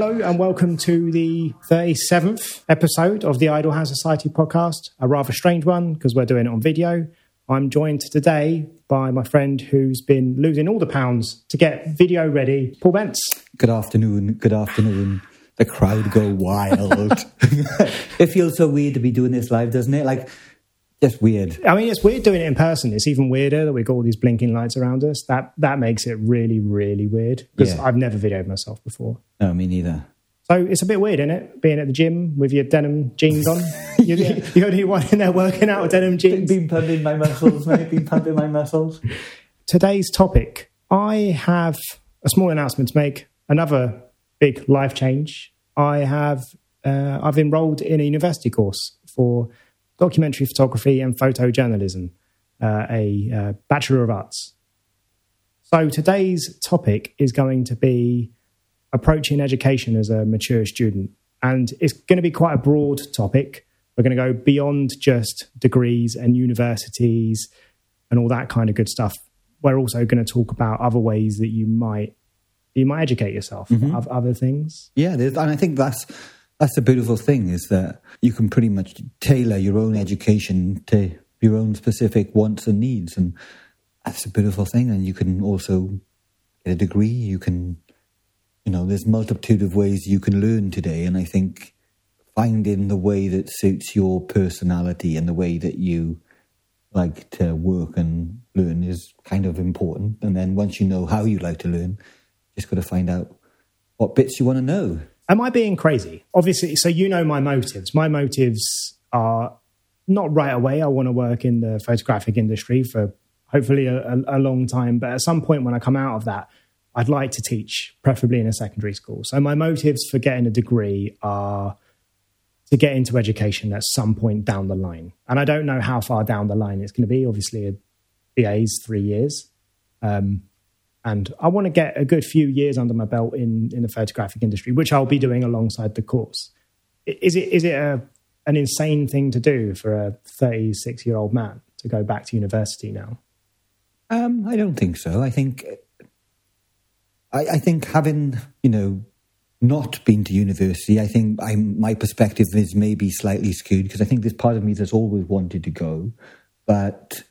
Hello and welcome to the 37th episode of the Idle Hands Society podcast. A rather strange one because we're doing it on video. I'm joined today by my friend who's been losing all the pounds to get video ready, Paul Bence. Good afternoon. Good afternoon. The crowd go wild. it feels so weird to be doing this live, doesn't it? Like, just weird. I mean, it's weird doing it in person. It's even weirder that we've got all these blinking lights around us. That that makes it really, really weird because Yeah. I've never videoed myself before. No, me neither. So it's a bit weird, isn't it? Being at the gym with your denim jeans on. You're, the, you're the only one in there working out with denim jeans. Been pumping my muscles, mate. Been pumping my muscles. Today's topic I have a small announcement to make, another big life change. I have uh, I've enrolled in a university course for documentary photography and photojournalism, uh, a uh, Bachelor of Arts. So today's topic is going to be approaching education as a mature student. And it's going to be quite a broad topic. We're going to go beyond just degrees and universities and all that kind of good stuff. We're also going to talk about other ways that you might you might educate yourself, of other things. Yeah, and I think that's that's the beautiful thing is that you can pretty much tailor your own education to your own specific wants and needs, and that's a beautiful thing. And you can also get a degree. You can, you know, there's multitude of ways you can learn today, and I think finding the way that suits your personality and the way that you like to work and learn is kind of important. And then once you know how you like to learn, just got to find out what bits you want to know. Am I being crazy? Obviously, so you know my motives. My motives are not right away. I want to work in the photographic industry for hopefully a, a, a long time. But at some point when I come out of that, I'd like to teach, preferably in a secondary school. So my motives for getting a degree are to get into education at some point down the line. And I don't know how far down the line it's going to be. Obviously, a BA's three years. Um, and I want to get a good few years under my belt in, in the photographic industry, which I'll be doing alongside the course. Is it is it a, an insane thing to do for a 36 year old man to go back to university now? Um, I don't think so. I think, I, I think having you know not been to university, I think I'm, my perspective is maybe slightly skewed because I think there's part of me that's always wanted to go, but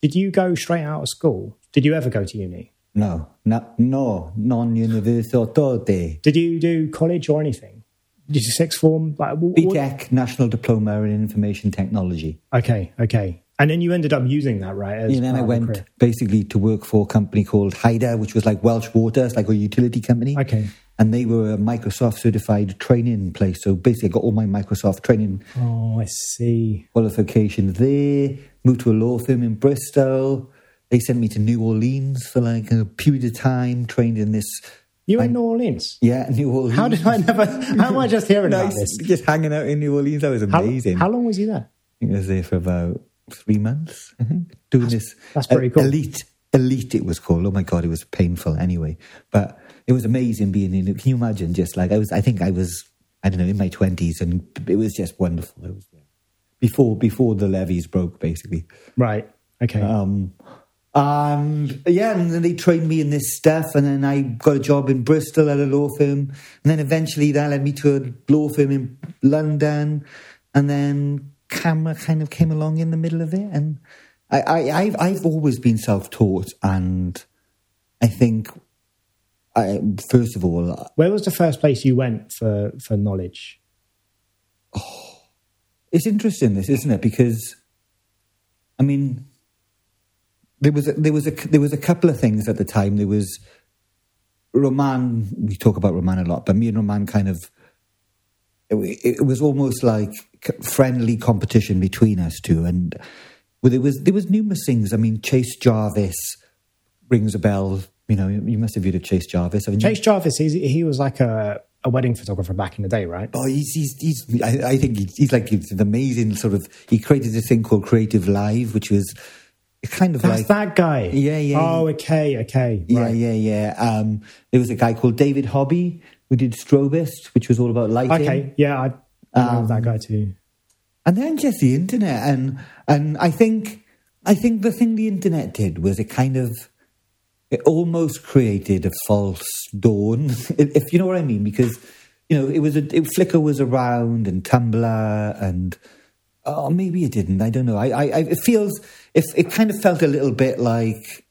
Did you go straight out of school? Did you ever go to uni? no, not, no, non-university. Did you do college or anything? Did you sixth form? Like, wh- wh- BTEC, National Diploma in Information Technology. Okay, okay. And then you ended up using that, right? And then I part of the went career? basically to work for a company called Hyder, which was like Welsh Water, it's like a utility company. Okay. And they were a Microsoft certified training place. So basically, I got all my Microsoft training Oh, I see. Qualification there. Moved to a law firm in Bristol. They sent me to New Orleans for like a period of time, trained in this. You were in New Orleans. Yeah, New Orleans. How did I never? How am I just hearing about Nice. this? Just hanging out in New Orleans. That was amazing. how long was you there? I think I was there for about three months, I think, doing this. that's pretty cool. Elite, elite, it was called. Oh my god, it was painful. Anyway, but it was amazing being in. Can you imagine? Just like I was, I think I was, I don't know, in my twenties, and it was just wonderful. It was yeah. before before the levees broke, basically. Right. Okay. Um, and yeah, and then they trained me in this stuff, and then I got a job in Bristol at a law firm, and then eventually that led me to a law firm in London, and then camera kind of came along in the middle of it, and I, I I've I've always been self taught, and I think, I first of all, uh, Where was the first place you went for for knowledge? Oh, it's interesting this isn't it? Because i mean there was a, there was a there was a couple of things at the time there was roman we talk about roman a lot but me and roman kind of it, it was almost like friendly competition between us two and well, there was there was numerous things i mean chase jarvis rings a bell you know you must have viewed of chase jarvis haven't you? Chase Jarvis. He's, he was like a, a wedding photographer back in the day, right? Oh, he's, he's, he's I, I think he's, he's like he's an amazing sort of. He created this thing called Creative Live, which was kind of That's like that guy. Yeah, yeah, Oh, okay, okay. yeah, right. yeah, yeah. Um, there was a guy called David Hobby who did Strobist, which was all about lighting. Okay, yeah, I, I Um, that guy too. and then just the internet, and and I think I think the thing the internet did was it kind of it almost created a false dawn, if you know what I mean, because you know it was a it, Flickr was around and Tumblr and oh maybe it didn't. I don't know. I, I, I it feels if it kind of felt a little bit like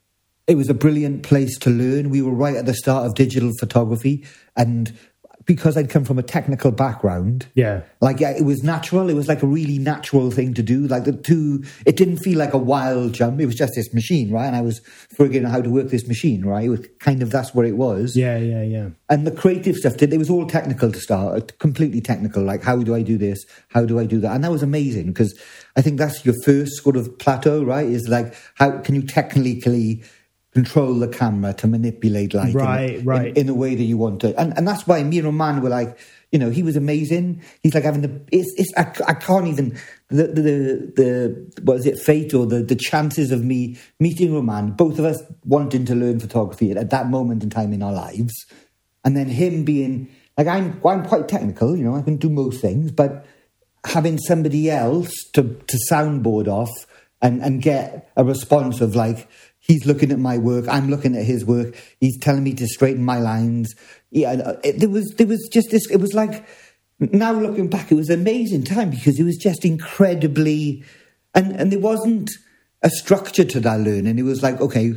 it was a brilliant place to learn. We were right at the start of digital photography, and because I'd come from a technical background, yeah, like yeah, it was natural. It was like a really natural thing to do. Like the two, it didn't feel like a wild jump. It was just this machine, right? And I was figuring out how to work this machine, right? It was kind of that's where it was. Yeah, yeah, yeah. And the creative stuff, did it was all technical to start, uh, completely technical. Like how do I do this? How do I do that? And that was amazing because I think that's your first sort of plateau, right? Is like how can you technically control the camera to manipulate light right, in, right. In, in, the way that you want to. And, and that's why me and Roman were like, you know, he was amazing. He's like having the, it's, it's I, I can't even, the, the, the, what is it, fate or the, the chances of me meeting Roman, both of us wanting to learn photography at, at that moment in time in our lives. And then him being, like, I'm, I'm quite technical, you know, I can do most things, but having somebody else to, to soundboard off and, and get a response of like, He's looking at my work. I'm looking at his work. He's telling me to straighten my lines. Yeah, uh, it, there was there was just this. It was like now looking back, it was an amazing time because it was just incredibly, and and there wasn't a structure to that learning. It was like okay,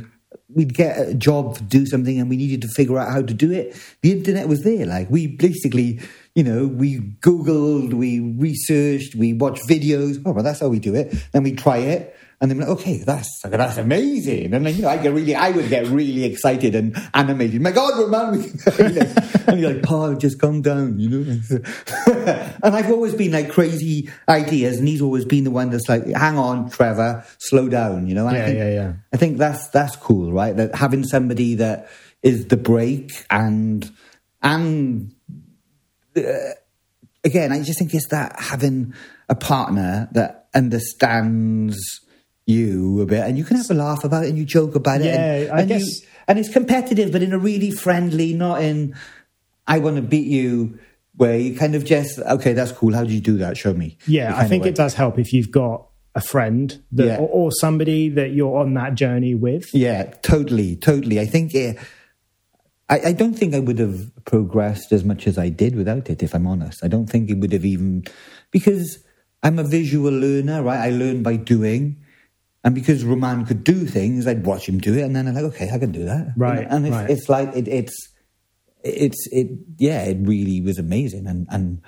we'd get a job, do something, and we needed to figure out how to do it. The internet was there. Like we basically, you know, we Googled, we researched, we watched videos. Oh, well, that's how we do it. Then we try it. And then like, okay, that's that's amazing. And then you know, I get really, I would get really excited and animated. My God, you know, and you're like, Paul, just calm down, you know. and I've always been like crazy ideas, and he's always been the one that's like, hang on, Trevor, slow down, you know. And yeah, I think, yeah, yeah. I think that's that's cool, right? That having somebody that is the break and and uh, again, I just think it's that having a partner that understands you a bit, and you can have a laugh about it and you joke about it. Yeah, and, I and guess, you, and it's competitive, but in a really friendly, not in I want to beat you. Where you kind of just okay, that's cool. How did you do that? Show me. Yeah, I think it does help if you've got a friend that, Yeah. or, or somebody that you're on that journey with. Yeah, totally, totally. I think it, I, I don't think I would have progressed as much as I did without it. If I'm honest, I don't think it would have even because I'm a visual learner, right? I learn by doing. And because Roman could do things, I'd watch him do it, and then I'm like, okay, I can do that, Right, And it's, right. it's like it, it's, it's, it, yeah, it really was amazing, and and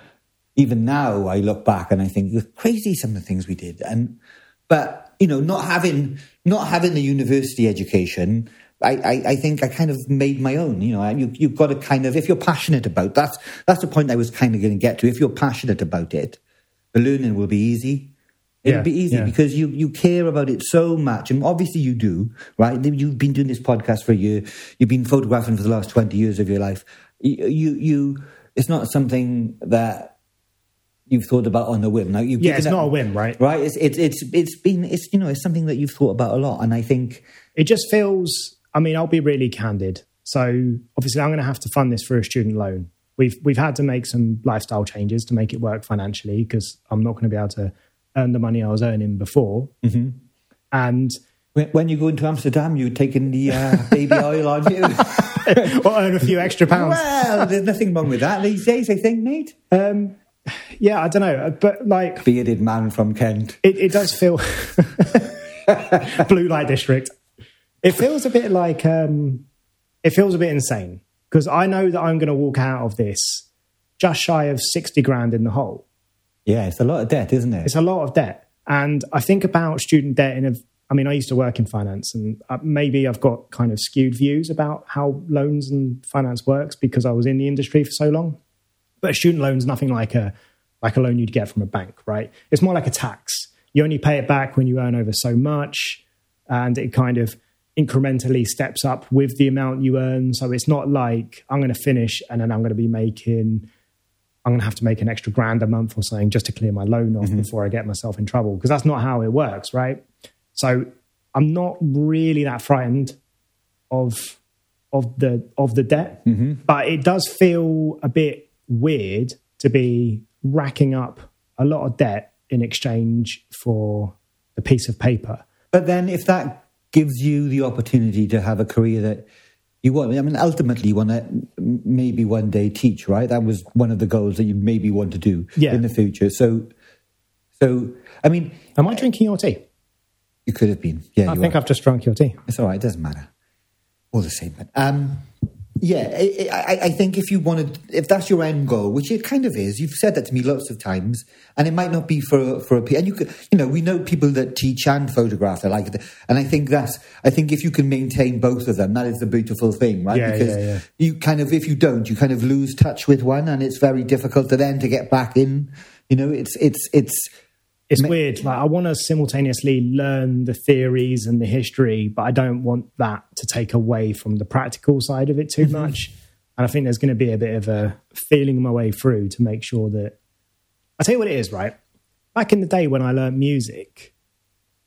even now I look back and I think it was crazy some of the things we did, and but you know, not having not having the university education, I, I, I think I kind of made my own. You know, you you've got to kind of if you're passionate about that's that's the point I was kind of going to get to. If you're passionate about it, the learning will be easy. It'll Yeah, be easy yeah. because you you care about it so much, and obviously you do, right? You've been doing this podcast for a year. You've been photographing for the last twenty years of your life. You you, you it's not something that you've thought about on a whim. Now you've Yeah, it's it- not a whim, right? right? It's it's it's it's been it's you know it's something that you've thought about a lot, and I think It just feels. I mean, I'll be really candid. So obviously, I'm going to have to fund this through a student loan. We've we've had to make some lifestyle changes to make it work financially because I'm not going to be able to earn the money I was earning before. Mm-hmm. And when, when you go into Amsterdam, you're taking the uh, baby oil on you. or earn a few extra pounds. well, there's nothing wrong with that these days, I think, mate. Um, yeah, I don't know, but like Bearded man from Kent. it, it does feel blue light district. It feels a bit like um, it feels a bit insane because I know that I'm going to walk out of this just shy of sixty grand in the hole. Yeah, it's a lot of debt, isn't it? It's a lot of debt, and I think about student debt in a. I mean, I used to work in finance, and uh, maybe I've got kind of skewed views about how loans and finance works because I was in the industry for so long. But a student loan's nothing like a like a loan you'd get from a bank, right? It's more like a tax. You only pay it back when you earn over so much, and it kind of incrementally steps up with the amount you earn. So it's not like I'm going to finish and then I'm going to be making I'm going to have to make an extra grand a month or something just to clear my loan off mm-hmm. before I get myself in trouble because that's not how it works, right? So I'm not really that frightened of of the of the debt, mm-hmm. but it does feel a bit weird to be racking up a lot of debt in exchange for a piece of paper. But then if that gives you the opportunity to have a career that you want. I mean, ultimately, you want to maybe one day teach, right? That was one of the goals that you maybe want to do Yeah. in the future. So, so I mean, Am I drinking your tea? you could have been. Yeah, I you think are. I've just drunk your tea. It's all right. It doesn't matter. All the same. But um, yeah, I, I, I think if you wanted, if that's your end goal, which it kind of is, you've said that to me lots of times, and it might not be for for a. And you could, you know, we know people that teach and photograph. I like and I think that's. I think if you can maintain both of them, that is the beautiful thing, right? Yeah, because yeah, yeah. you kind of, if you don't, you kind of lose touch with one, and it's very difficult to then to get back in. You know, it's it's it's. It's weird. Like I want to simultaneously learn the theories and the history, but I don't want that to take away from the practical side of it too mm-hmm. much. And I think there's going to be a bit of a feeling my way through to make sure that I tell you what it is, right? Back in the day when I learned music,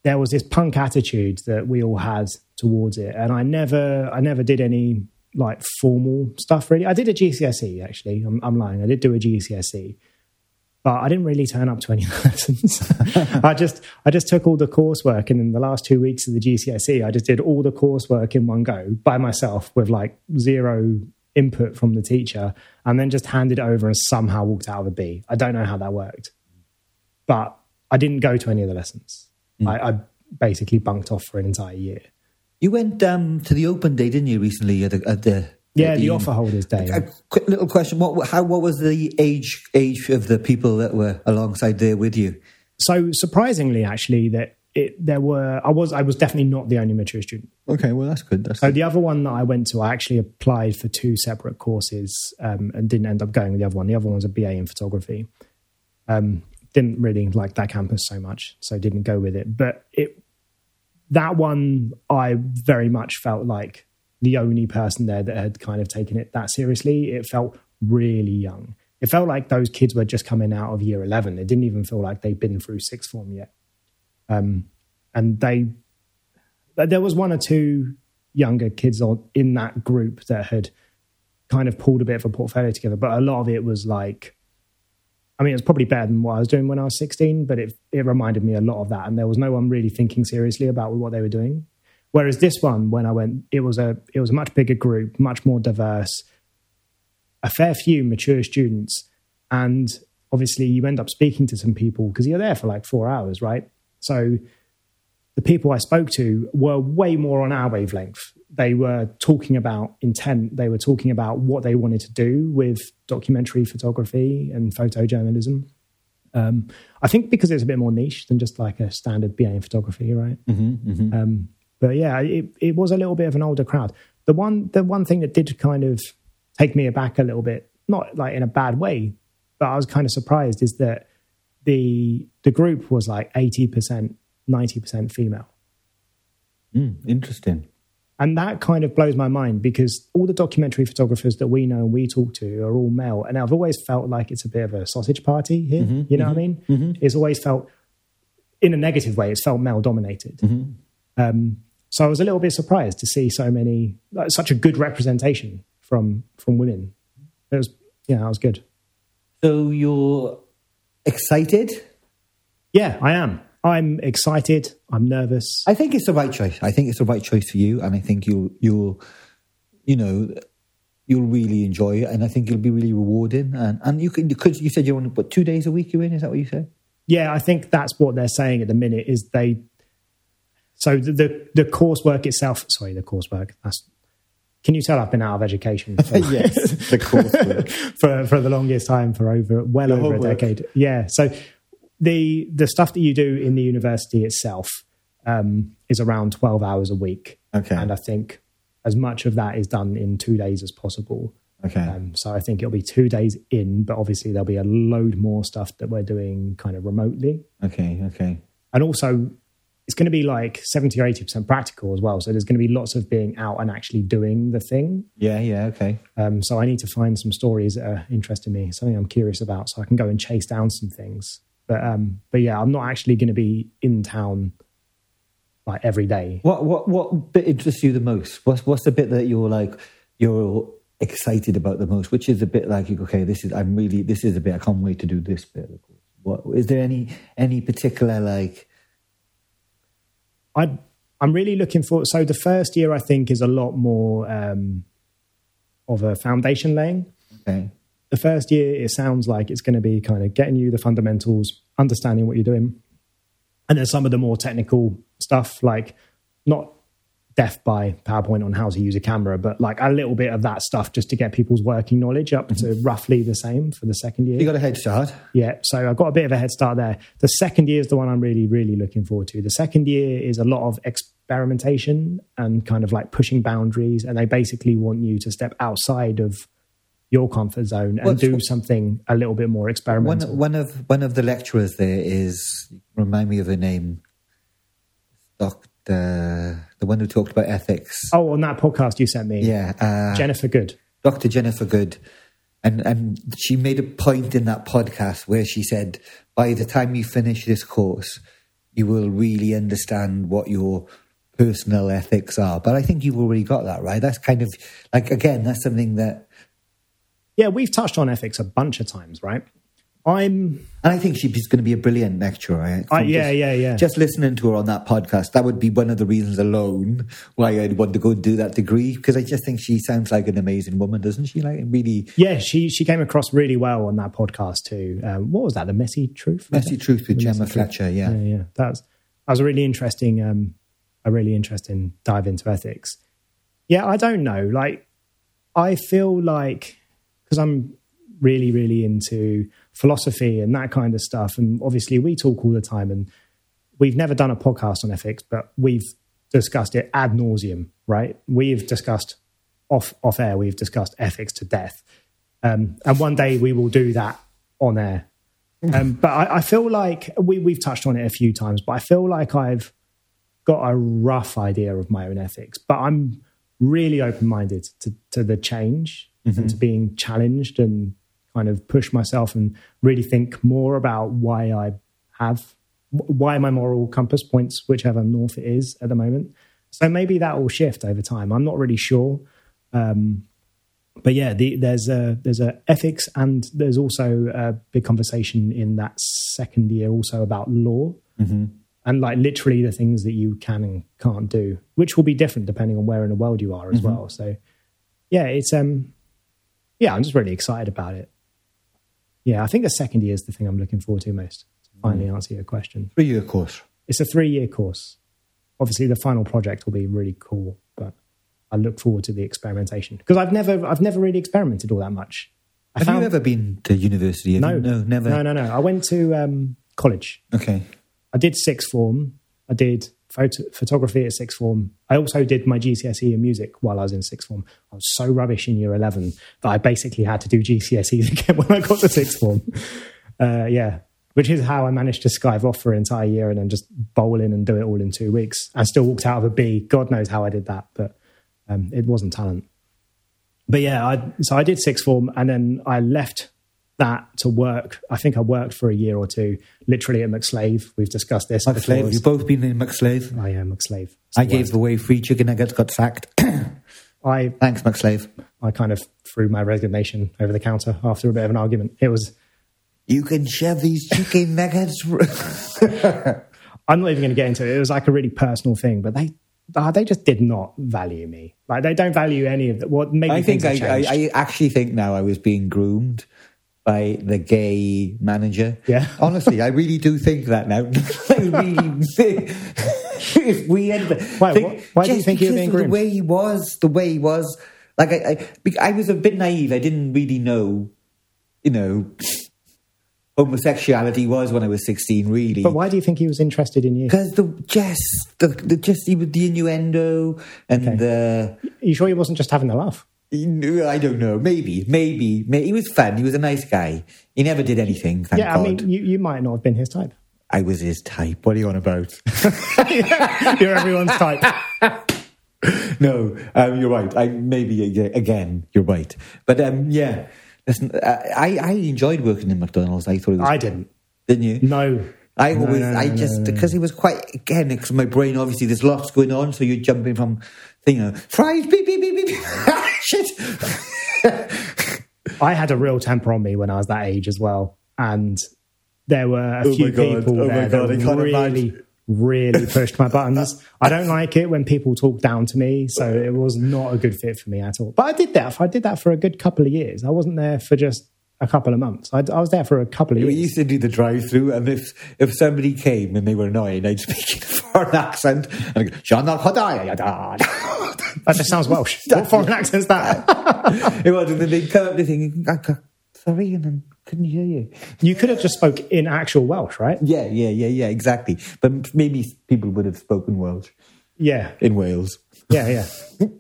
there was this punk attitude that we all had towards it, and I never, I never did any like formal stuff really. I did a GCSE actually. I'm, I'm lying. I did do a GCSE, but I didn't really turn up to any lessons. I just I just took all the coursework, and in the last two weeks of the GCSE, I just did all the coursework in one go by myself with like zero input from the teacher, and then just handed it over and somehow walked out of a B. I don't know how that worked, but I didn't go to any of the lessons. I, I basically bunked off for an entire year. You went um, to the open day, didn't you, recently at the at the Yeah, the offer holders day. A quick little question: What how what was the age age of the people that were alongside there with you? So surprisingly, actually, that it, there were I was I was definitely not the only mature student. Okay, well that's good. That's So the other one that I went to, I actually applied for two separate courses um, and didn't end up going with the other one. The other one was a BA in photography. Um, didn't really like that campus so much, so didn't go with it. But it that one, I very much felt like the only person there that had kind of taken it that seriously. It felt really young. It felt like those kids were just coming out of year eleven. It didn't even feel like they'd been through sixth form yet. Um, and they there was one or two younger kids on in that group that had kind of pulled a bit of a portfolio together, but a lot of it was like, I mean, it was probably better than what I was doing when I was 16, but it, it reminded me a lot of that. And there was no one really thinking seriously about what they were doing. Whereas this one, when I went, it was a, it was a much bigger group, much more diverse, a fair few mature students. And obviously you end up speaking to some people because you're there for like four hours, right? So the people I spoke to were way more on our wavelength. They were talking about intent. They were talking about what they wanted to do with documentary photography and photojournalism. Um, I think because it's a bit more niche than just like a standard BA in photography, right? Um, but yeah, it, it was a little bit of an older crowd. The one, the one thing that did kind of take me aback a little bit, not like in a bad way, but I was kind of surprised, is that the the group was like eighty percent, ninety percent female. Mm, interesting. And that kind of blows my mind because all the documentary photographers that we know and we talk to are all male. And I've always felt like it's a bit of a sausage party here. you know what I mean? It's always felt, in a negative way, it's felt male dominated. Um, so I was a little bit surprised to see so many, like, such a good representation from from women. It was, yeah, that was good. So you're excited? Yeah, I am. I'm excited. I'm nervous. I think it's the right choice. I think it's the right choice for you, and I think you'll you'll you know you'll really enjoy it, and I think it'll be really rewarding. And and you could because you said you're on what two days a week you're in? Is that what you said? Yeah, I think that's what they're saying at the minute is they. So the the, the coursework itself. Sorry, the coursework. That's. Can you tell I've been out of education for, yes, the coursework. for for the longest time for over well Your over homework. a decade? Yeah. So the the stuff that you do in the university itself um, is around twelve hours a week, Okay. and I think as much of that is done in two days as possible. Okay. Um, so I think it'll be two days in, but obviously there'll be a load more stuff that we're doing kind of remotely. okay. Okay. And also, it's going to be like 70 or 80% practical as well. So there's going to be lots of being out and actually doing the thing. Yeah. Yeah. Okay. Um, so I need to find some stories that are interesting me, something I'm curious about, so I can go and chase down some things. But um, but yeah, I'm not actually going to be in town like every day. What what what bit interests you the most? What's what's the bit that you're like you're excited about the most? Which is a bit like okay, this is I'm really this is a bit I can't wait to do this bit. What is there any any particular like? I I'm really looking for. So the first year, I think, is a lot more um, of a foundation laying. Okay. The first year, it sounds like it's going to be kind of getting you the fundamentals, understanding what you're doing, and then some of the more technical stuff, like not death by PowerPoint on how to use a camera, but like a little bit of that stuff just to get people's working knowledge up to mm-hmm. roughly the same for the second year. You got a head start. Yeah, so I've got a bit of a head start there. The second year is the one I'm really, really looking forward to. The second year is a lot of experimentation and kind of like pushing boundaries, and they basically want you to step outside of your comfort zone and do something a little bit more One, experimental. one of one of the lecturers there is remind me of her name, Doctor, the the one who talked about ethics. oh, on that podcast you sent me, Yeah, uh, Jennifer Good. Dr. Jennifer Good. And and she made a point in that podcast where she said, by the time you finish this course, you will really understand what your personal ethics are. But I think you've already got that, right? That's kind of like again, that's something that Yeah, we've touched on ethics a bunch of times, right? I'm and I think she's going to be a brilliant lecturer. I yeah, just- yeah, yeah. Just listening to her on that podcast, that would be one of the reasons alone why I'd want to go and do that degree because I just think she sounds like an amazing woman, doesn't she? Like really Yeah, she she came across really well on that podcast too. Um, what was that? The messy truth. messy truth with The Gemma. Fletcher. Yeah. yeah, yeah. That's that was a really interesting, um, a really interesting dive into ethics. Yeah, I don't know. Like, I feel like because I'm really, really into philosophy and that kind of stuff, and obviously we talk all the time, and we've never done a podcast on ethics, but we've discussed it ad nauseum. Right? We've discussed off off air. We've discussed ethics to death, um, and one day we will do that on air. Um, but I, I feel like we, we've touched on it a few times, but I feel like I've got a rough idea of my own ethics. But I'm really open minded to, to the change and to being challenged and kind of push myself and really think more about why I have, why my moral compass points whichever north it is at the moment. So maybe that will shift over time. I'm not really sure. Um, but yeah, the, there's a there's a ethics and there's also a big conversation in that second year also about law and like literally the things that you can and can't do, which will be different depending on where in the world you are as well. So yeah, it's um yeah, I'm just really excited about it. Yeah, I think the second year is the thing I'm looking forward to most. To finally answer your question, Three year course. it's a three year course. Obviously, the final project will be really cool, but I look forward to the experimentation because I've never I've never really experimented all that much. I Have you ever been to university? Have no, you? no, never. No, no, no. I went to um, college. Okay. I did sixth form. I did photo- photography at sixth form. I also did my GCSE in music while I was in sixth form. I was so rubbish in year 11 that I basically had to do GCSEs again when I got to sixth form. Uh, yeah, which is how I managed to skive off for an entire year and then just bowl in and do it all in two weeks. I still walked out of a B. God knows how I did that, but um, it wasn't talent. But yeah, I, so I did sixth form and then I left that to work. I think I worked for a year or two, literally at McSlave. We've discussed this. McSlave. You've both been in McSlave. I am McSlave. It's I gave away free chicken nuggets, got sacked. I Thanks, McSlave. I kind of threw my resignation over the counter after a bit of an argument. It was. You can shove these chicken nuggets. I'm not even going to get into it. It was like a really personal thing, but they uh, they just did not value me. Like they don't value any of that. What maybe I think I, I. I actually think now I was being groomed by the gay manager. Yeah. Honestly, I really do think that now. I really think if we end Why- think- why- do you think were because being of the way he was, the way he was. Like I, I, I was a bit naive. I didn't really know, you know, homosexuality was when I was sixteen. Really, but why do you think he was interested in you? because the just the, the just the innuendo and Okay. the Are you sure he wasn't just having a laugh? He I don't know. Maybe, maybe, may He was fun. He was a nice guy. He never did anything. Thank yeah, God. I mean, you, you might not have been his type. I was his type. What are you on about? You're everyone's type. no, um, you're right. I maybe again, you're right. But um, yeah, listen. I I enjoyed working in McDonald's. I thought it was. I didn't. didn't you? No. I always, no, no, I just no, no. because it was quite again because my brain obviously there's lots going on, so you're jumping from you know, fries, beep beep beep beep, beep. shit. I had a real temper on me when I was that age as well, and there were a Oh few God, people oh there God, that really, imagine. really pushed my buttons. I don't like it when people talk down to me, so it was not a good fit for me at all. But I did that. I did that for a good couple of years. I wasn't there for just a couple of months. I, I was there for a couple of years. We used to do the drive-through, and if if somebody came and they were annoying, I'd speak in a foreign accent and I'd go, "Shana Hodaya da." That just sounds Welsh. what foreign accent's that? It was, and then they'd come up to thinking, "Sorry," and then couldn't hear you. you could have just spoke in actual Welsh, right? Yeah, yeah, yeah, yeah, exactly. But maybe people would have spoken Welsh Yeah, in Wales. Yeah, yeah.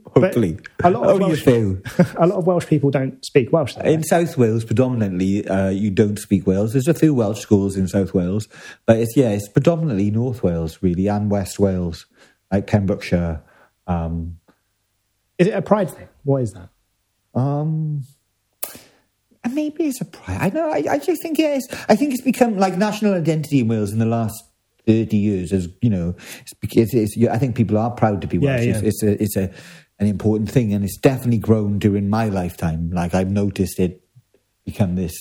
Hopefully, a lot of Welsh- a lot of Welsh people don't speak Welsh. Though, In South Wales, predominantly, uh, you don't speak Wales. There's a few Welsh schools in South Wales, but it's yeah, it's predominantly North Wales really and West Wales, like Pembrokeshire. Um, Is it a pride thing? What is that? um, maybe it's a pride. I know. I, I just think yeah, it's, I think it's become like national identity in Wales in the last thirty years. As you know, it's, because it's, I think people are proud to be Welsh. yeah. It's, it's a it's a an important thing, and it's definitely grown during my lifetime. Like I've noticed it become this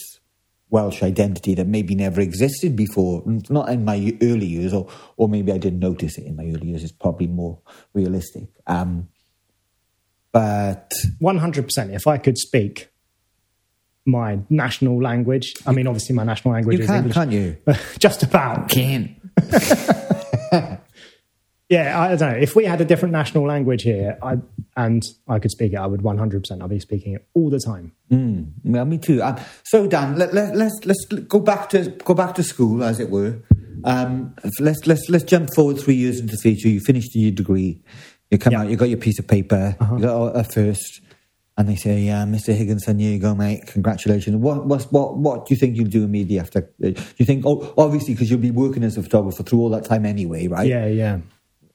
Welsh identity that maybe never existed before. Not in my early years, or or maybe I didn't notice it in my early years. It's probably more realistic. Um, but One hundred percent. If I could speak my national language, I mean, obviously my national language you is can, English. can't you? just about. Can. Yeah, I don't know. If we had a different national language here, I and I could speak it, I would one hundred percent. I'd be speaking it all the time. Well, me too. Um, so, Dan, let, let, let's let's go back to go back to school, as it were. Um, let's let's let's jump forward three years into the future. You finished your degree. You come Yeah. out. You got your piece of paper. You got a first, and they say, "Yeah, Mr. Higginson, here you go, mate. Congratulations." What what what what do you think you'll do immediately after? uh, Do you think? Oh, obviously, because you'll be working as a photographer through all that time anyway, right? Yeah, yeah.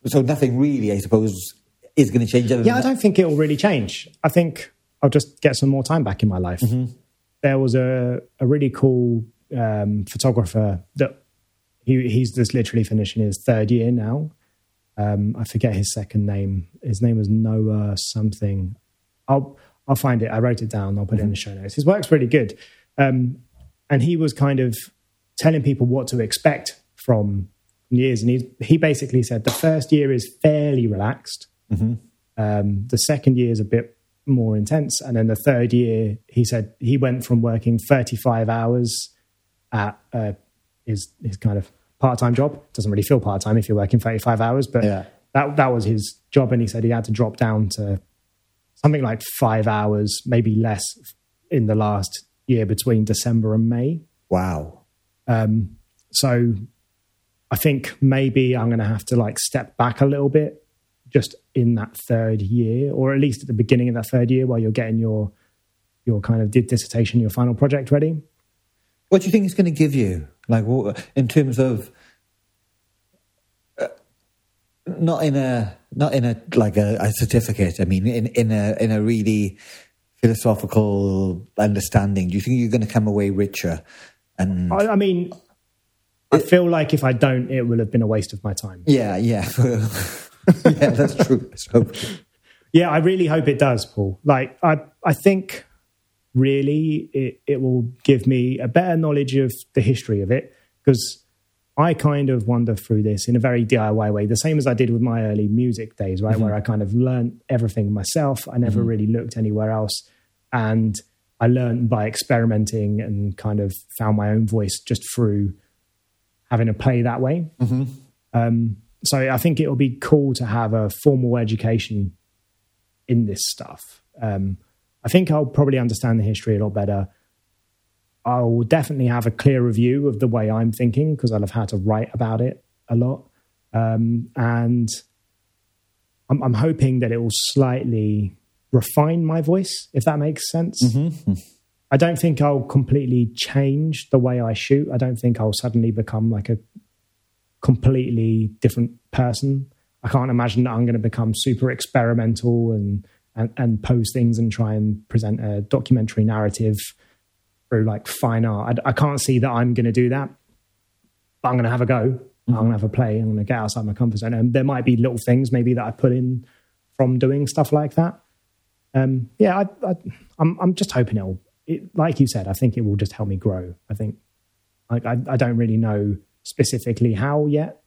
So nothing really, I suppose, is going to change. Other Yeah, I don't think it will really change. I think I'll just get some more time back in my life. There was a, a really cool um, photographer that he, he's just literally finishing his third year now. Um, I forget his second name. His name was Noah something. I'll I'll find it. I wrote it down. I'll put it in the show notes. His work's really good, um, and he was kind of telling people what to expect from years. And he he basically said the first year is fairly relaxed. Um, the second year is a bit more intense, and then the third year, he said he went from working 35 hours at uh, his his kind of part time job. Doesn't really feel part time if you're working 35 hours, but Yeah. that that was his job, and he said he had to drop down to something like five hours, maybe less, in the last year between December and May. Wow. Um, so I think maybe I'm going to have to like step back a little bit just in that third year, or at least at the beginning of that third year while you're getting your your kind of di- dissertation, your final project ready. What do you think it's going to give you? Like, what, in terms of not in a not in a like a, a certificate. I mean, in in a in a really philosophical understanding. Do you think you're going to come away richer? And I, I mean, I feel like if I don't, it will have been a waste of my time. yeah, yeah, yeah. That's true. Let's. Yeah, I really hope it does, Paul. Like, I, I think really it, it will give me a better knowledge of the history of it because I kind of wander through this in a very DIY way, the same as I did with my early music days, right? Where I kind of learned everything myself. I never really looked anywhere else. And I learned by experimenting and kind of found my own voice just through having a play that way. Um, so I think it'll be cool to have a formal education in this stuff. Um, I think I'll probably understand the history a lot better. I will definitely have a clearer view of the way I'm thinking because I'll have had to write about it a lot. Um, and I'm, I'm hoping that it will slightly refine my voice, if that makes sense. I don't think I'll completely change the way I shoot. I don't think I'll suddenly become like a completely different person. I can't imagine that I'm going to become super experimental and, and and pose things and try and present a documentary narrative through like fine art. I, I can't see that I'm going to do that, but I'm going to have a go. I'm going to have a play. I'm going to get outside my comfort zone. And there might be little things maybe that I put in from doing stuff like that. Um, yeah, I, I, I'm I'm just hoping it'll. It, like you said, I think it will just help me grow. I think like I, I don't really know specifically how yet,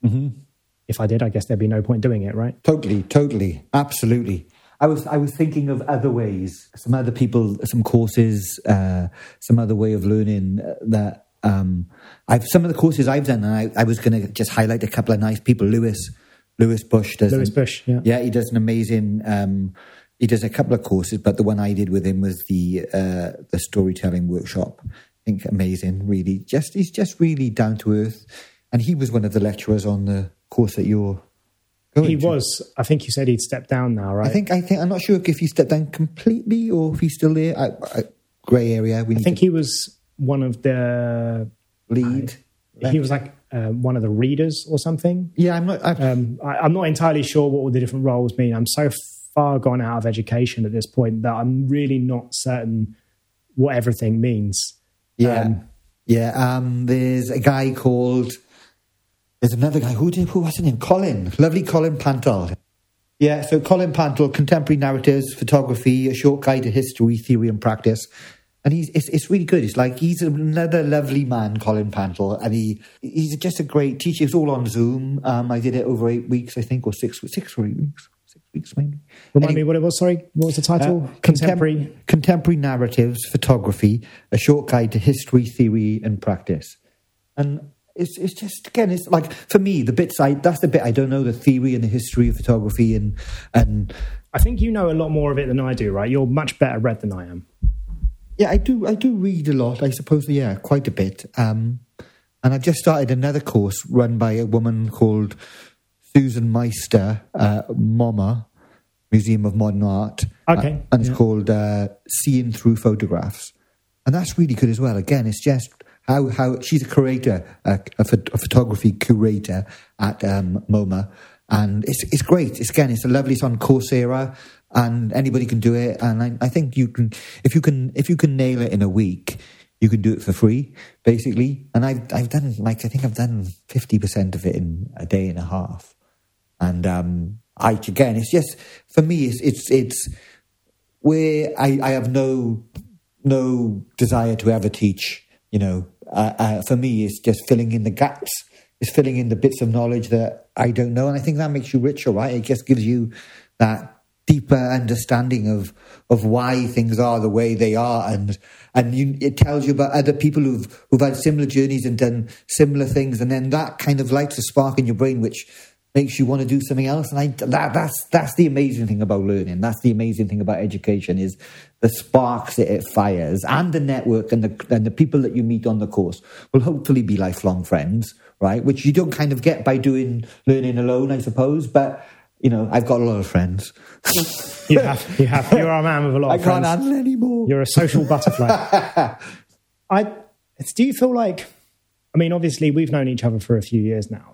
if I did, I guess there'd be no point doing it, right? Totally, totally, absolutely. I was I was thinking of other ways, some other people, some courses, uh, some other way of learning that um, I've some of the courses I've done, and I, I was going to just highlight a couple of nice people. Lewis Lewis Bush does Lewis an, Bush, yeah, yeah, he does an amazing. Um, he does a couple of courses, but the one I did with him was the uh, the storytelling workshop. I think amazing, really. Just he's just really down to earth, and he was one of the lecturers on the course that you're going he to. was. I think you said he'd stepped down now, right? I think I think I'm not sure if he stepped down completely or if he's still there. I, I, grey area. We I think to he was one of the. lead. He was like uh, one of the readers or something. yeah, I'm not. I, Um, I, I'm not entirely sure what all the different roles mean. I'm so far gone out of education at this point that I'm really not certain what everything means. yeah, um, yeah. Um, there's a guy called. There's another guy. Who did? Who was his name? Colin. Lovely Colin Pantall. Yeah. So Colin Pantall, contemporary narratives, photography, a short guide to history, theory, and practice. And he's it's, it's really good. It's like he's another lovely man, Colin Pantall, and he he's just a great teacher. It's all on Zoom. Um, I did it over eight weeks, I think, or six six or eight weeks, six weeks maybe. Remind Any- me what it was. Sorry, what was the title? Uh, Contemporary. Contemporary narratives, photography, a short guide to history, theory, and practice. And it's it's just again, it's like for me, the bits I that's the bit I don't know the theory and the history of photography and and I think you know a lot more of it than I do, right? You're much better read than I am. yeah, I do I do read a lot. I suppose yeah, quite a bit. Um, and I've just started another course run by a woman called Susan Meister, uh, MoMA, Museum of Modern Art. Okay, Uh, and it's yeah. called uh, Seeing Through Photographs. And that's really good as well. Again, it's just how, how she's a curator, a, a, a photography curator at um, MoMA. And it's, it's great. It's again, it's a lovely, it's on Coursera and anybody can do it. And I, I think you can, if you can, if you can nail it in a week, you can do it for free, basically. And I've, I've done like, I think I've done 50% of it in a day and a half. And, um, I, again, it's just, for me, it's, it's, it's, where I, I have no no desire to ever teach. You know, uh, uh, for me, it's just filling in the gaps. It's filling in the bits of knowledge that I don't know, and I think that makes you richer, right? It just gives you that deeper understanding of of why things are the way they are, and and you, it tells you about other people who've who've had similar journeys and done similar things, and then that kind of lights a spark in your brain, which makes you want to do something else. And I, that, that's that's the amazing thing about learning. That's the amazing thing about education is the sparks that it fires, and the network and the and the people that you meet on the course will hopefully be lifelong friends, right? Which you don't kind of get by doing learning alone, I suppose. But you know, I've got a lot of friends. You have, you have. You're a man with a lot I of can't friends. handle anymore. You're a social butterfly. I do you feel like? I mean, obviously, we've known each other for a few years now,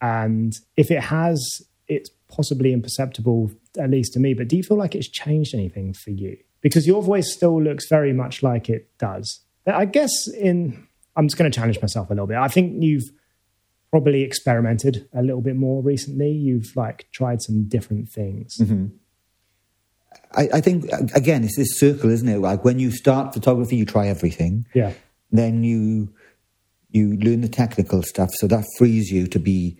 and if it has, it's possibly imperceptible, at least to me. But do you feel like it's changed anything for you? Because your voice still looks very much like it does. I guess in I'm just going to challenge myself a little bit. I think you've probably experimented a little bit more recently. You've like tried some different things. Mm-hmm. I, I think again, it's this circle, isn't it? Like when you start photography, you try everything. Yeah. then you you learn the technical stuff so that frees you to be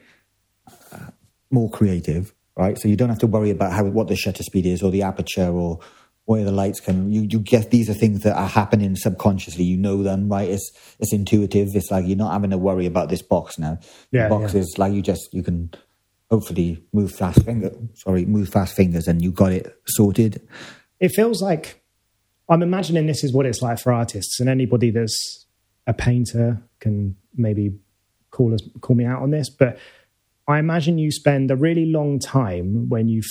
uh, more creative right? So you don't have to worry about how what the shutter speed is or the aperture or where the lights can you you get these are things that are happening subconsciously. You know them right? It's it's intuitive. It's like you're not having to worry about this box now. Yeah, the box yeah. is like you just you can hopefully move fast finger sorry move fast fingers and you got it sorted. It feels like I'm imagining this is what it's like for artists, and anybody that's a painter can maybe call us call me out on this. But I imagine you spend a really long time when you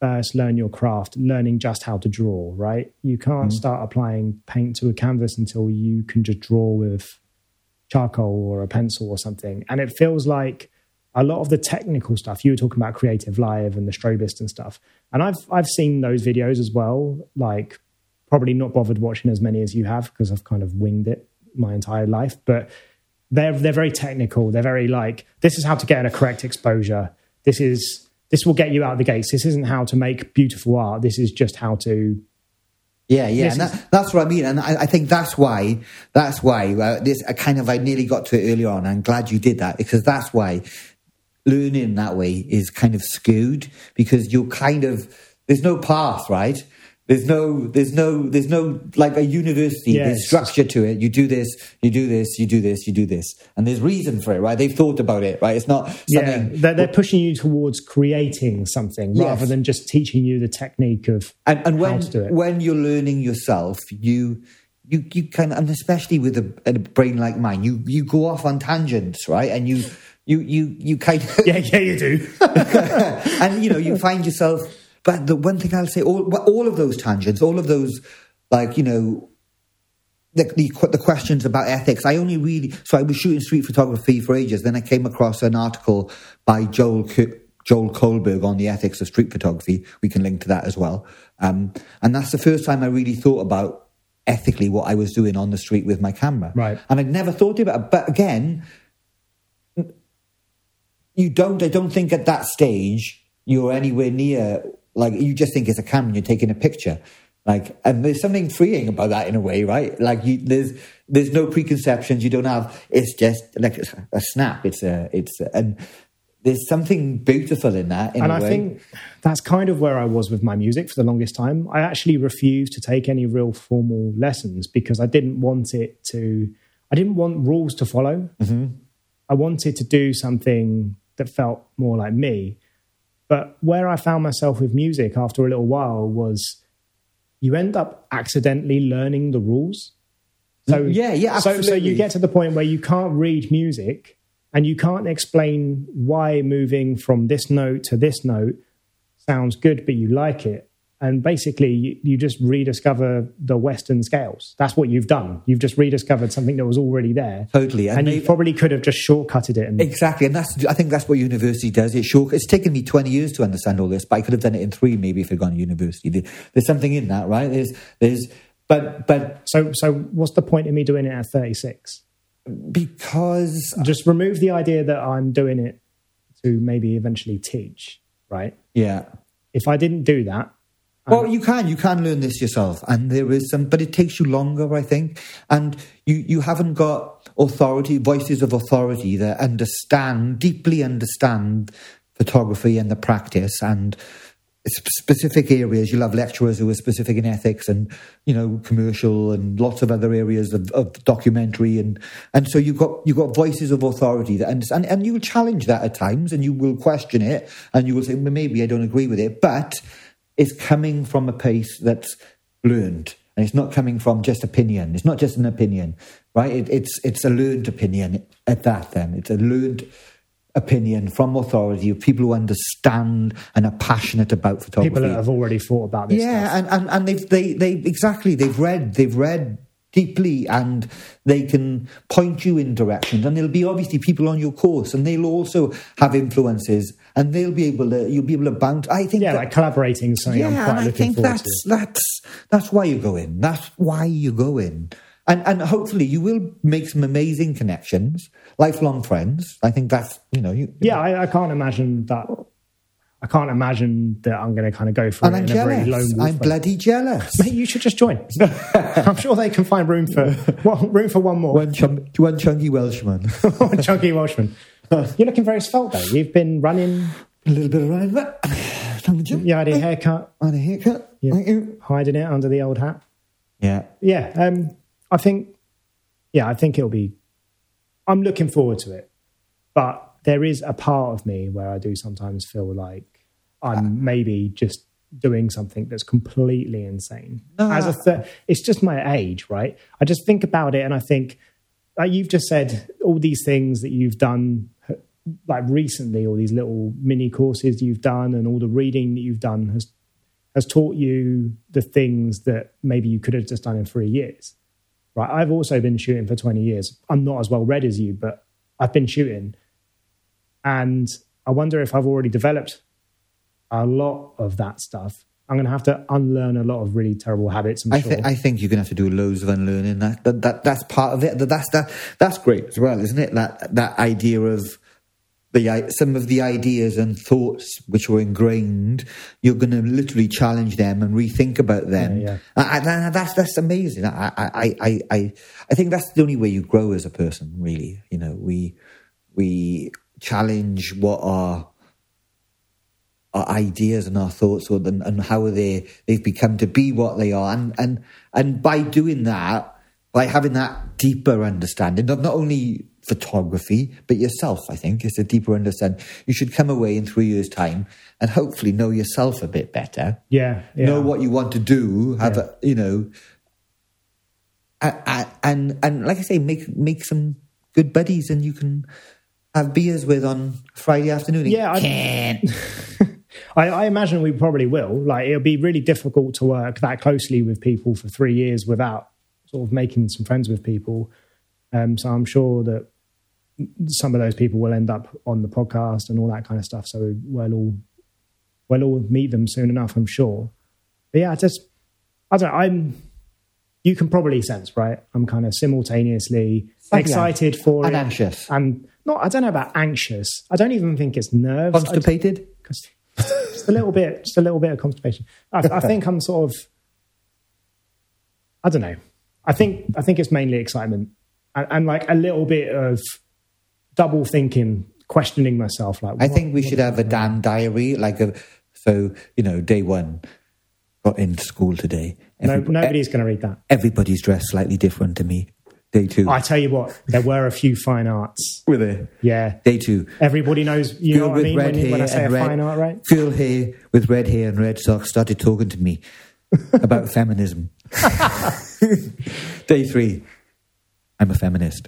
first learn your craft, learning just how to draw. Right? You can't mm. start applying paint to a canvas until you can just draw with charcoal or a pencil or something. And it feels like a lot of the technical stuff you were talking about creative live and the strobist and stuff and i've i've seen those videos as well like probably not bothered watching as many as you have because i've kind of winged it my entire life but they're they're very technical they're very like this is how to get in a correct exposure this is this will get you out of the gates this isn't how to make beautiful art this is just how to Yeah, yeah, and that, that's what I mean, and I, I think that's why that's why uh, this I kind of I nearly got to it earlier on. I'm glad you did that because that's why learning that way is kind of skewed because you're kind of there's no path, right? There's no, there's no, there's no like a university. Yes. There's structure to it. You do this, you do this, you do this, you do this, and there's reason for it, right? They've thought about it, right? It's not Yeah, they're, they're pushing you towards creating something Yes. rather than just teaching you the technique of and, and how when to do it. when you're learning yourself, you you you kind of, and especially with a, a brain like mine, you you go off on tangents, right? And you you you you kind of yeah, yeah, you do. and you know you find yourself. But the one thing I'll say, all all of those tangents, all of those, like you know, the, the the questions about ethics. I only really so I was shooting street photography for ages. Then I came across an article by Joel Joel Colberg on the ethics of street photography. We can link to that as well. Um, and that's the first time I really thought about ethically what I was doing on the street with my camera. Right. And I'd never thought about it. But again, you don't i don't think at that stage you're anywhere near like you just think it's a camera and you're taking a picture like and there's something freeing about that in a way right like you, there's there's no preconceptions you don't have it's just like a snap it's a it's a, and there's something beautiful in that in and I way think that's kind of where I was with my music for the longest time. I actually refused to take any real formal lessons because I didn't want it to, I didn't want rules to follow. Mm-hmm. I wanted to do something that felt more like me. But where I found myself with music after a little while was you end up accidentally learning the rules. So mm, Yeah, yeah, So, so you get to the point where you can't read music and you can't explain why moving from this note to this note sounds good, but you like it. And basically, you, you just rediscover the Western scales. That's what you've done. You've just rediscovered something that was already there. Totally, and And, you probably could have just shortcutted it. And Exactly, and that's I think that's what university does. It's short. It's taken me twenty years to understand all this, but I could have done it in three, maybe if I'd gone to university. There- There's something in that, right? There's, there's, but, but so, so what's the point of me doing it at 36? because Just remove the idea that I'm doing it to maybe eventually teach, right? yeah. If I didn't do that, Well, you can you can learn this yourself, and there is some, but it takes you longer, I think, and you you haven't got authority, voices of authority that understand deeply understand photography and the practice and specific areas. You'll have lecturers who are specific in ethics and you know commercial and lots of other areas of, of documentary. And and so you've got you've got voices of authority that understand and you will challenge that at times and you will question it and you will say well, maybe I don't agree with it, but it's coming from a place that's learned. And it's not coming from just opinion. It's not just an opinion, right? It, it's it's a learned opinion at that. Then it's a learned opinion from authority of people who understand and are passionate about photography. people that have already thought about this yeah, stuff. and, and and they've they they exactly they've read they've read deeply and they can point you in directions and there'll be obviously people on your course and they'll also have influences and they'll be able to you'll be able to bounce I think Yeah, that- like collaborating is something I'm yeah, quite and I think forward that's to. that's that's why you go in. That's why you go in, and and hopefully you will make some amazing connections, lifelong friends. I think that's you know you. Yeah, I, I can't imagine that. I can't imagine that I'm going to kind of go for and it I'm in a very lone jealous. wolf I'm way. bloody jealous. Mate, you should just join. I'm sure they can find room for well, room for one more. One, chum, one chunky Welshman, One chunky Welshman. You're looking very svelte though. You've been running. a little bit of running. You. Had a haircut, And a haircut. Yeah. Thank you. hiding it under the old hat. Yeah. Yeah, um, I think. Yeah, I think it'll be. I'm looking forward to it, but there is a part of me where I do sometimes feel like I'm ah. maybe just doing something that's completely insane. No, As a it's just my age, right? I just think about it and I think, like you've just said, all these things that you've done, like recently, all these little mini courses you've done, and all the reading that you've done has has taught you the things that maybe you could have just done in three years. Right. I've also been shooting for 20 years. I'm not as well read as you, but I've been shooting. And I wonder if I've already developed a lot of that stuff. I'm going to have to unlearn a lot of really terrible habits. I, sure. th- I think you're going to have to do loads of unlearning. That, that that that's part of it. That, that's that that's great as well, isn't it? That that idea of the some of the ideas and thoughts which were ingrained, you're going to literally challenge them and rethink about them. Yeah, I, I, that's that's amazing. I, I I I I think that's the only way you grow as a person. Really, you know, we we challenge what our our ideas and our thoughts or and, and how they they've become to be what they are and and and by doing that by having that deeper understanding of not only photography but yourself i think it's a deeper understanding you should come away in three years time and hopefully know yourself a bit better Yeah, yeah. know what you want to do have Yeah. a, you know and and like i say make make some good buddies and you can have beers with on friday afternoon Yeah, I- Can't. I, I imagine we probably will. Like, it'll be really difficult to work that closely with people for three years without sort of making some friends with people. Um, so I'm sure that some of those people will end up on the podcast and all that kind of stuff. So we'll all we'll all meet them soon enough, I'm sure. But yeah, I just I don't. know, I'm. You can probably sense, right? I'm kind of simultaneously Slightly excited for and it anxious. and not. I don't know about anxious. I don't even think it's nerves. Constipated just, a little bit, just a little bit of constipation. I, I think I'm sort of, I don't know. I think I think it's mainly excitement and, and like a little bit of double thinking, questioning myself. Like, I what- think we should have a damn diary, like a so you know, day one got in school today. No, Every- nobody's going to read that. everybody's dressed slightly different to me. Day two, I tell you what, there were a few fine arts. with it. Yeah, Day two, everybody knows. You know what I mean red when, when I hair say a red, fine art, right? girl here with red hair and red socks started talking to me about feminism. day three, I'm a feminist.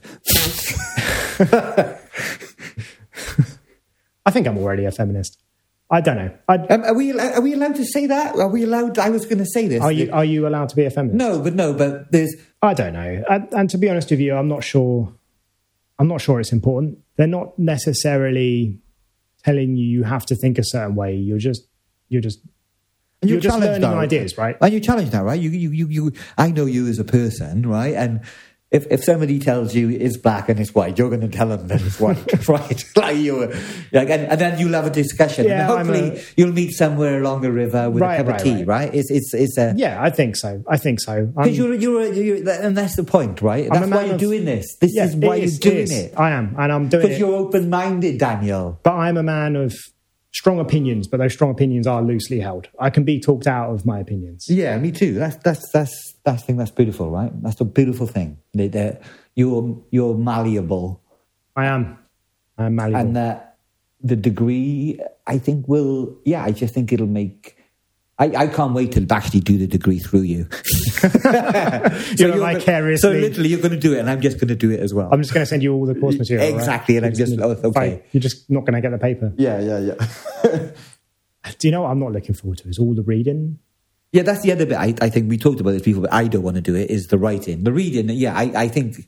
I think I'm already a feminist. I don't know. Um, are we are we allowed to say that? Are we allowed? I was going to say this. are you are you allowed to be a feminist? No, but no, but there's I don't know. And, and to be honest with you, I'm not sure. I'm not sure it's important. They're not necessarily telling you you have to think a certain way. You're just you're just And you're, just learning now. ideas, right? And you challenge that, right? You, you, you, you. I know you as a person, right? And if if somebody tells you it's black and it's white, you're going to tell them that it's white, right? like you, like, and, and then you'll have a discussion. Yeah, and hopefully a- you'll meet somewhere along the river with Right, a cup right, of tea, right. right? It's it's it's a. Yeah, I think so. I think so. Because you're, you're, you're, and that's the point, right? That's why you're of- doing this. This yeah, is why it you're doing is. it. I am, and I'm doing it Because you're open minded, Daniel. But I'm a man of strong opinions, but those strong opinions are loosely held. I can be talked out of my opinions. Yeah, me too. That's that's that's that's the thing that's beautiful, right? That's the beautiful thing. That, that you're you're malleable, I am. I am malleable. and that the degree, I think, will. Yeah, I just think it'll make. I, I can't wait to actually do the degree through you. You're gonna- vicariously- So literally, you're going to do it, and I'm just going to do it as well. I'm just going to send you all the course material. right? Exactly, and I'm just- gonna- oh, okay. Fine. You're just not going to get the paper. yeah, yeah, yeah. Do you know what I'm not looking forward to? Is all the reading. Yeah, that's the other bit. I, I think we talked about this before, but I don't want to do it. Is the writing, the reading? Yeah, I, I think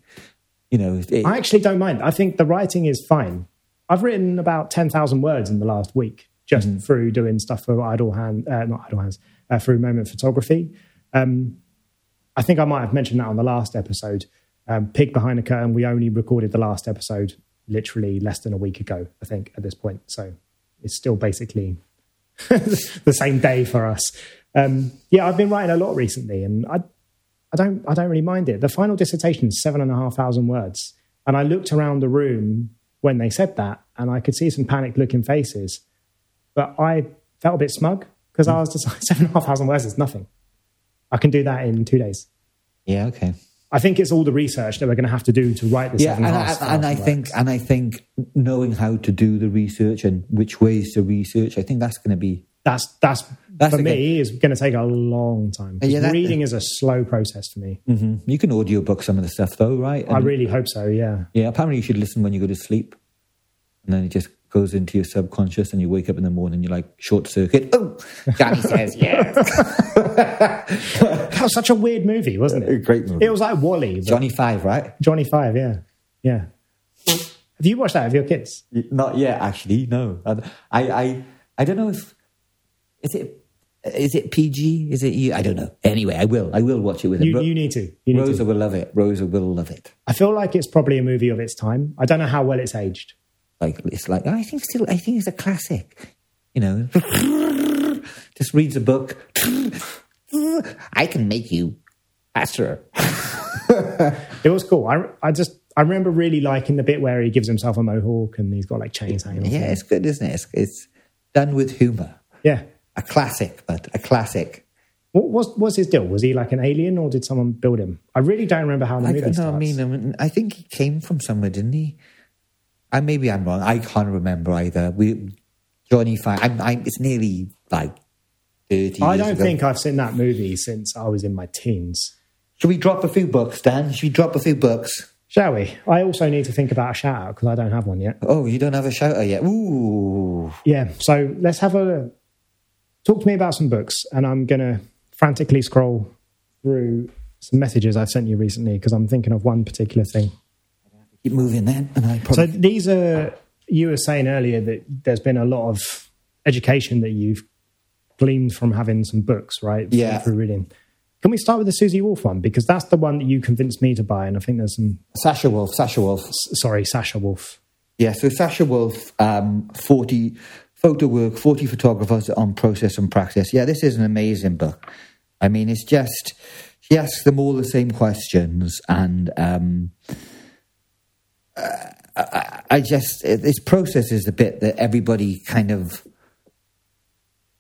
you know. It, I actually don't mind. I think the writing is fine. I've written about 10,000 words in the last week just Mm-hmm. through doing stuff for Idle Hand, uh, not Idle Hands, uh, through Moment Photography. Um, I think I might have mentioned that on the last episode. Um, Pig Behind the Curtain, we only recorded the last episode literally less than a week ago, I think, at this point. So it's still basically the same day for us. Um, yeah, I've been writing a lot recently, and I, I don't, I don't really mind it. The final dissertation is seven and a half thousand words, and I looked around the room when they said that, and I could see some panicked-looking faces, but I felt a bit smug because I was just like seven and a half thousand words is nothing. I can do that in two days. yeah, okay. I think it's all the research that we're going to have to do to write the Yeah, seven and, and I, and I think and I think knowing how to do the research and which ways to research, I think that's going to be that's that's, That's for me is going to take a long time. Yeah, that- reading is a slow process for me. mhm. you can audiobook some of the stuff though, right? I really hope so. Yeah. yeah, apparently you should listen when you go to sleep, and then it just goes into your subconscious, and you wake up in the morning, you're like short circuit. Oh, Johnny says yes. That was such a weird movie, wasn't it? Great movie. It was like WALL-E. Johnny Five, right? Johnny Five, yeah, yeah. Have you watched that with your kids? Not yet, actually. No, I, I, I don't know if is it is it PG? Is it I don't know. Anyway, I will. I will watch it with You, him. Ro- you need to. You need Rosa to. will love it. Rosa will love it. I feel like it's probably a movie of its time. I don't know how well it's aged. Like it's like I think still. I think it's a classic. You know, just reads a book. I can make you faster. It was cool. I, I just I remember really liking the bit where he gives himself a mohawk and he's got like chains hanging off. Yeah, it's good, isn't it? It's, it's done with humour. yeah. A classic, but a classic. What was was his deal? Was he like an alien, or did someone build him? I really don't remember how the I movie starts. I mean, I mean, I think he came from somewhere, didn't he? I maybe I'm wrong. I can't remember either. We Johnny Five. I'm, I'm, it's nearly like thirty. I don't ago. think I've seen that movie since I was in my teens. Should we drop a few books, Dan? Should we drop a few books? Shall we? I also need to think about a shout out because I don't have one yet. Oh, you don't have a shouter yet. Ooh. Yeah, so let's have a talk to me about some books, and I'm gonna frantically scroll through some messages I've sent you recently because I'm thinking of one particular thing. Keep moving then, and I So these are you were saying earlier that there's been a lot of education that you've gleaned from having some books, right? Yeah. Through reading. Can we start with the Susie Wolf one because that's the one that you convinced me to buy, and I think there's some. Sasha Wolf. Sasha Wolf. s- Sorry, Sasha Wolf. Yeah, so Sasha Wolf, um, 40 photo work, 40 photographers on process and practice. Yeah, this is an amazing book. I mean, it's just, she asks them all the same questions. And um, uh, I, I just, this process is the bit that everybody kind of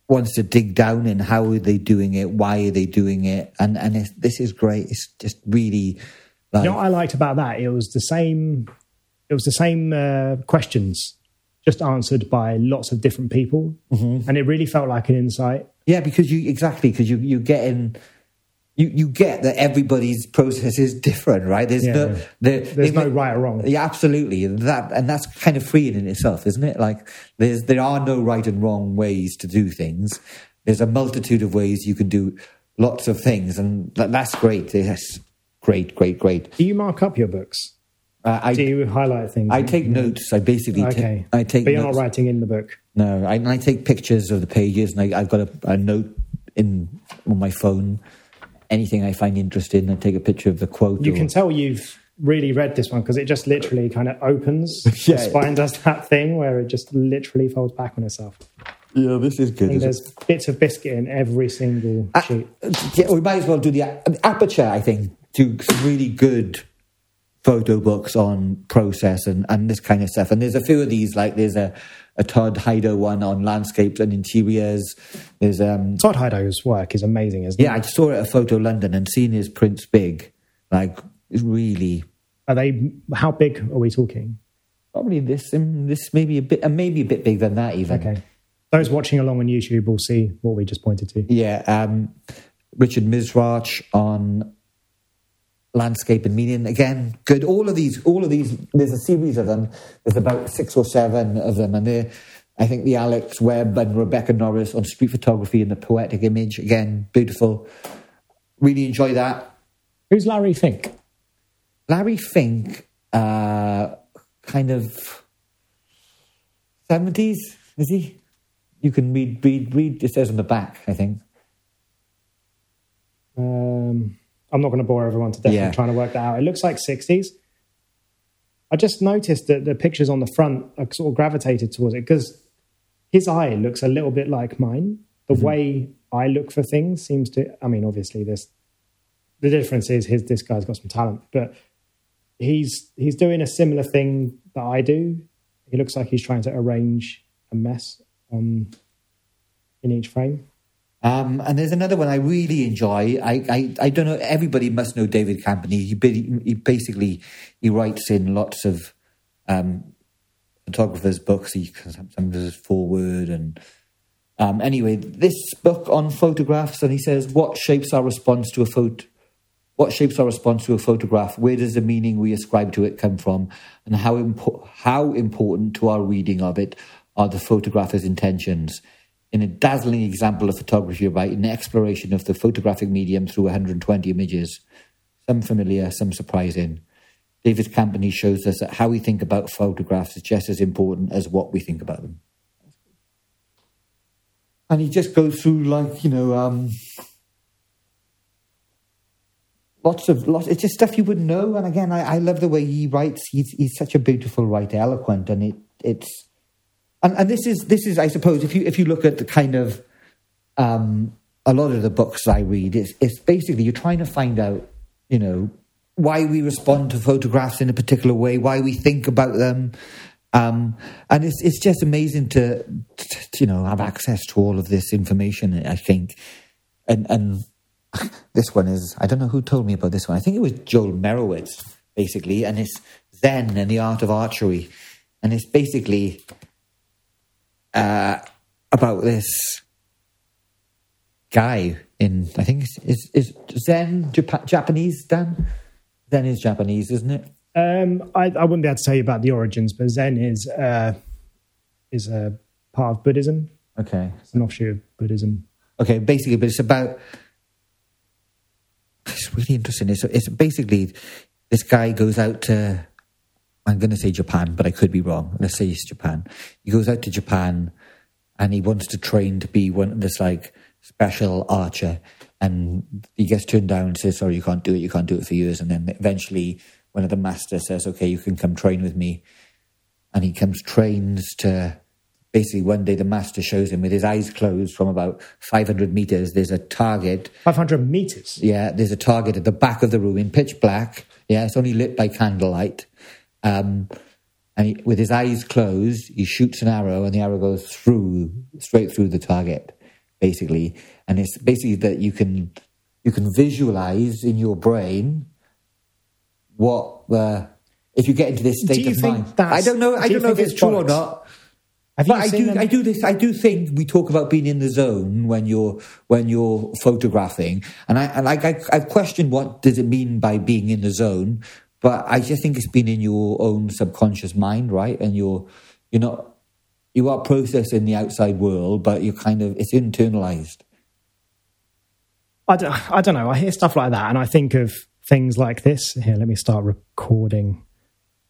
wants to dig down in. How are they doing it? Why are they doing it? And, and it's, this is great. It's just really like, You know what I liked about that? It was the same. It was the same uh, questions, just answered by lots of different people, Mm-hmm. and it really felt like an insight. Yeah, because you exactly because you you get in. You, you get that everybody's process is different, right? There's Yeah. no the, There's they no right or wrong. Yeah, absolutely. That and that's kind of freeing in itself, isn't it? Like there's there are no right and wrong ways to do things. There's a multitude of ways you can do lots of things, and that, that's great. Yes, great, great, great. Do you mark up your books? Uh, I Do you highlight things? I take notes. I basically Okay, ta- I take but you're notes. not writing in the book. No, I, I take pictures of the pages, and I, I've got a, a note in on my phone. Anything I find interesting, I take a picture of the quote. You or- can tell you've really read this one because it just literally kind of opens. Yeah. The spine does that thing where it just literally folds back on itself. yeah, this is good. And there's bits of biscuit in every single Ah, sheet. yeah, we might as well do the aperture. I think do really good photo books on process and, and this kind of stuff. And there's a few of these. Like there's a, a Todd Hido one on landscapes and interiors. There's um Todd Hido's work is amazing, isn't yeah, I saw it at Photo London and seeing his prints big, like really? Are they? How big are we talking? Probably this, um, this maybe a bit, uh, maybe a bit bigger than that even. Okay. Those watching along on YouTube will see what we just pointed to. Yeah, um, Richard Misrach on landscape and meaning again. Good. All of these, all of these. There's a series of them. There's about six or seven of them, and they I think the Alex Webb and Rebecca Norris on street photography and the poetic image again, beautiful. Really enjoy that. Who's Larry Fink? Larry Fink, uh, kind of seventies, is he? You can read, read, read. It says on the back, I think. Um, I'm not going to bore everyone to death. Yeah. I'm trying to work that out. It looks like 60s. I just noticed that the pictures on the front are sort of gravitated towards it because his eye looks a little bit like mine. The Mm-hmm. way I look for things seems to. I mean, obviously, this the difference is his. This guy's got some talent, but he's he's doing a similar thing that I do. He looks like he's trying to arrange a mess on in each frame. Um, and there's another one I really enjoy. I, I, I don't know. Everybody must know David Campany. He, he basically he writes in lots of um, photographers' books. He sometimes does forward and um, anyway, this book on photographs, and he says, "What shapes our response to a photo? What shapes our response to a photograph? Where does the meaning we ascribe to it come from? And how impo- how important to our reading of it are the photographer's intentions?" In a dazzling example of photography, about an exploration of the photographic medium through 120 images, some familiar, some surprising. David Campany shows us that how we think about photographs is just as important as what we think about them and he just goes through like you know um, lots of lots. It's just stuff you wouldn't know. And again, I, I love the way he writes. He's he's such a beautiful writer, eloquent, and it it's and and this is this is I suppose if you if you look at the kind of um, a lot of the books I read, it's it's basically you're trying to find out you know why we respond to photographs in a particular way, why we think about them. Um, and it's it's just amazing to, to, you know have access to all of this information. I think, and and this one is I don't know who told me about this one. I think it was Joel Meyerowitz basically, and it's Zen and the art of archery, and it's basically uh, about this guy in I think is is Zen Jap- Japanese Dan. Zen is Japanese, isn't it? Um, I, I wouldn't be able to tell you about the origins, but Zen is uh, is a part of Buddhism. Okay, it's an offshoot of Buddhism. Okay, basically, but it's about. It's really interesting. It's it's basically this guy goes out to. I'm going to say Japan, but I could be wrong. Let's say it's Japan. He goes out to Japan, and he wants to train to be one this like special archer, and he gets turned down and says, "Sorry, you can't do it. You can't do it for years." And then eventually one of the masters says, okay, you can come train with me. And he comes trains to basically one day the master shows him with his eyes closed from about 500 meters. There's a target. 500 meters? Yeah, there's a target at the back of the room in pitch black. Yeah, it's only lit by candlelight. Um, and he, with his eyes closed, he shoots an arrow, and the arrow goes through, straight through the target, basically. And it's basically that you can you can visualize in your brain what the if you get into this state of mind. I don't know. I do not know if it's true or not. but I do. Them? I do this. I do think we talk about being in the zone when you're when you're photographing, and I and like I, I've questioned what does it mean by being in the zone, but I just think it's been in your own subconscious mind, right? And you're you're not you are processing the outside world, but you're kind of it's internalized. I don't, I don't know. I hear stuff like that, and I think of things like this. Here, let me start recording.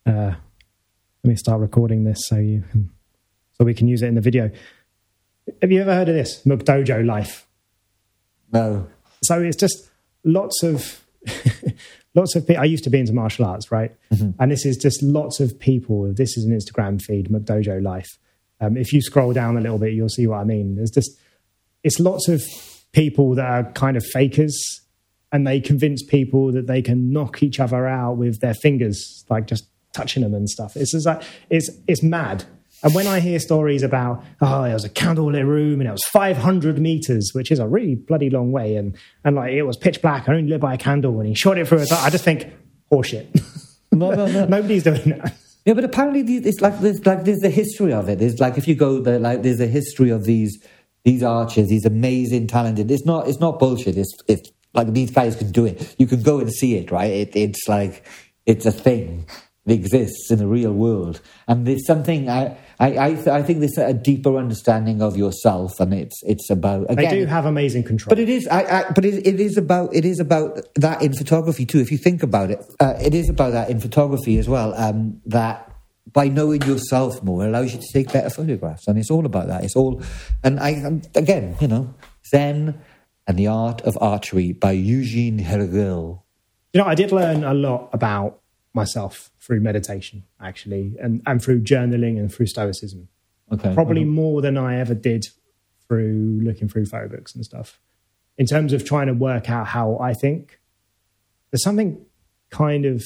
Uh, let me start recording this so you can, so we can use it in the video. Have you ever heard of this McDojo life? No. So it's just lots of lots of people. I used to be into martial arts, right? Mm-hmm. And this is just lots of people. This is an Instagram feed, McDojo life. Um, if you scroll down a little bit, you'll see what I mean. There's just it's lots of people that are kind of fakers and they convince people that they can knock each other out with their fingers, like just touching them and stuff. It's just like it's it's mad. And when I hear stories about oh, it was a candlelit room and it was 500 meters, which is a really bloody long way, and and like it was pitch black, I only lit by a candle, and he shot it through. A I just think horseshit. No, no, no. Nobody's doing that. Yeah, but apparently it's like there's like there's a history of it. There's like if you go there, like there's a history of these these archers, these amazing, talented. It's not it's not bullshit. It's it's like these guys can do it. You can go and see it, right? It, it's like it's a thing. that exists in the real world, and there's something I I I, th- I think there's a deeper understanding of yourself, and it's it's about again, they do have amazing control. But it is I, I but it, it is about it is about that in photography too. If you think about it, uh, it is about that in photography as well. Um, that by knowing yourself more allows you to take better photographs, and it's all about that. It's all, and I again, you know, Zen and the Art of Archery by Eugene Herrigel. You know, I did learn a lot about myself through meditation, actually, and, and through journaling and through Stoicism. Okay. Probably mm-hmm. more than I ever did through looking through photo books and stuff. In terms of trying to work out how I think, there's something kind of,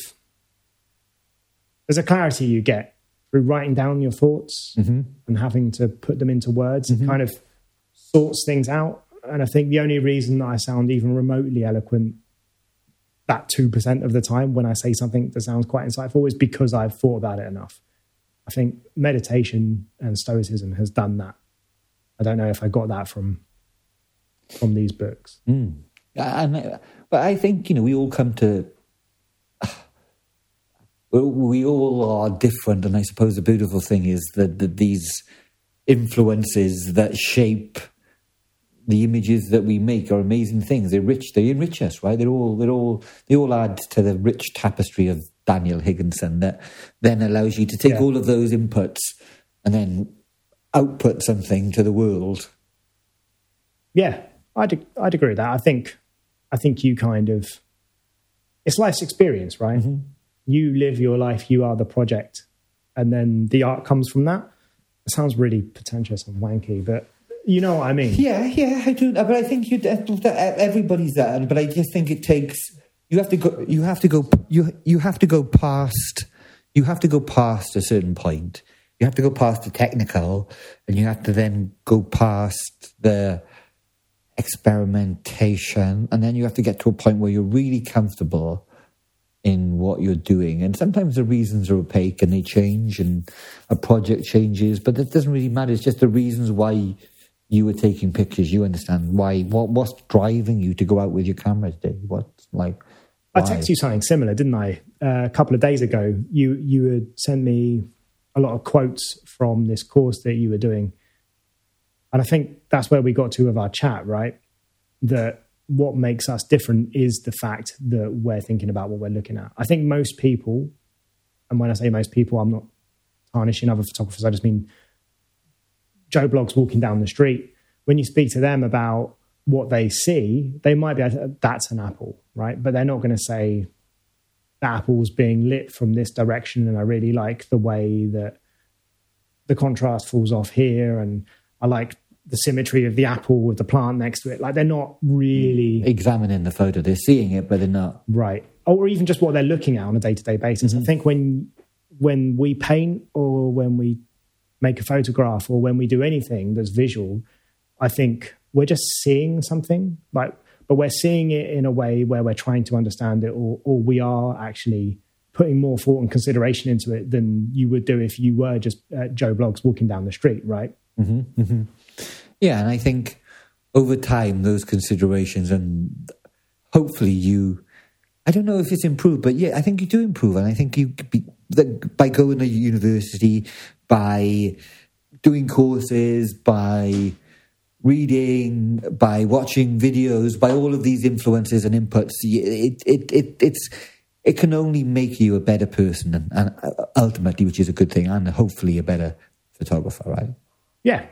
there's a clarity you get through writing down your thoughts mm-hmm. and having to put them into words. Mm-hmm. It kind of sorts things out and I think the only reason that I sound even remotely eloquent that 2% of the time when I say something that sounds quite insightful is because I've thought about it enough. I think meditation and stoicism has done that. I don't know if I got that from from these books. Mm. And, but I think, you know, we all come to we all are different and I suppose the beautiful thing is that, that these influences that shape the images that we make are amazing things. They're rich. They enrich us, right? They're all they're all they all add to the rich tapestry of Daniel Higginson that then allows you to take yeah. all of those inputs and then output something to the world. Yeah, I'd I'd agree with that. I think I think you kind of it's life's experience, right? Mm-hmm. You live your life. You are the project, and then the art comes from that. It sounds really pretentious and wanky, but you know what I mean? Yeah, yeah, I do. But I think you everybody's that. But I just think it takes you have to go. You have to go. You you have to go past. You have to go past a certain point. You have to go past the technical, and you have to then go past the experimentation, and then you have to get to a point where you're really comfortable in what you're doing. And sometimes the reasons are opaque and they change, and a project changes, but that doesn't really matter. It's just the reasons why you were taking pictures. You understand why? What what's driving you to go out with your cameras, Dave? What's like? Why? I texted you something similar, didn't I? Uh, a couple of days ago, you you had sent me a lot of quotes from this course that you were doing, and I think that's where we got to with our chat, right? That what makes us different is the fact that we're thinking about what we're looking at. I think most people, and when I say most people, I'm not tarnishing other photographers. I just mean Joe Bloggs walking down the street. When you speak to them about what they see, they might be like, that's an apple, right? But they're not going to say the apple's being lit from this direction, and I really like the way that the contrast falls off here, and I like the symmetry of the apple with the plant next to it. Like they're not really examining the photo; they're seeing it, but they're not right. Or even just what they're looking at on a day to day basis. Mm-hmm. I think when when we paint or when we make a photograph or when we do anything that's visual, I think we're just seeing something. Like, but we're seeing it in a way where we're trying to understand it, or or we are actually putting more thought and consideration into it than you would do if you were just uh, Joe Bloggs walking down the street, right? Mm-hmm, mm-hmm. Yeah, and I think over time those considerations and hopefully you I don't know if it's improved, but yeah, I think you do improve, and I think you be, by going to university, by doing courses, by reading, by watching videos, by all of these influences and inputs, it it it it's it can only make you a better person, and, and ultimately, which is a good thing, and hopefully a better photographer, right? Yeah,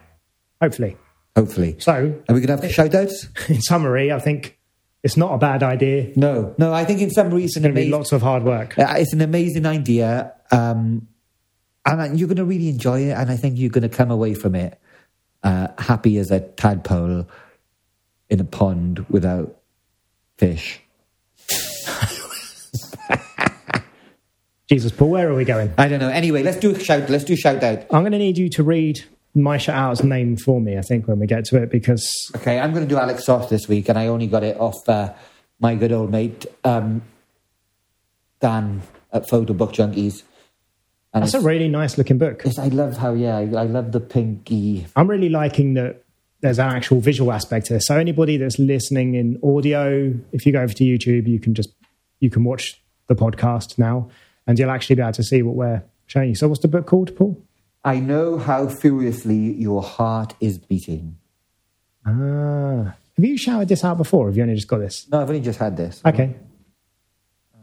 hopefully. Hopefully. So, are we going to have shout outs? In summary, I think it's not a bad idea. No, no, I think in summary, it's, it's going to be lots of hard work. Uh, it's an amazing idea. Um, and you're going to really enjoy it. And I think you're going to come away from it uh, happy as a tadpole in a pond without fish. Jesus, Paul, where are we going? I don't know. Anyway, let's do a shout. Let's do a shout out. I'm going to need you to read my shout out's name for me, I think, when we get to it, because. Okay, I'm going to do Alec Soth this week, and I only got it off uh, my good old mate, um, Dan at Photo Book Junkies. And That's a really nice looking book. I love how, yeah, I, I love the pinky. I'm really liking that there's an actual visual aspect to this. So anybody that's listening in audio, if you go over to YouTube, you can just you can watch the podcast now, and you'll actually be able to see what we're showing you. So what's the book called, Paul? I know how furiously your heart is beating. Ah. Have you shouted this out before? Have you only just got this? No, I've only just had this. Okay.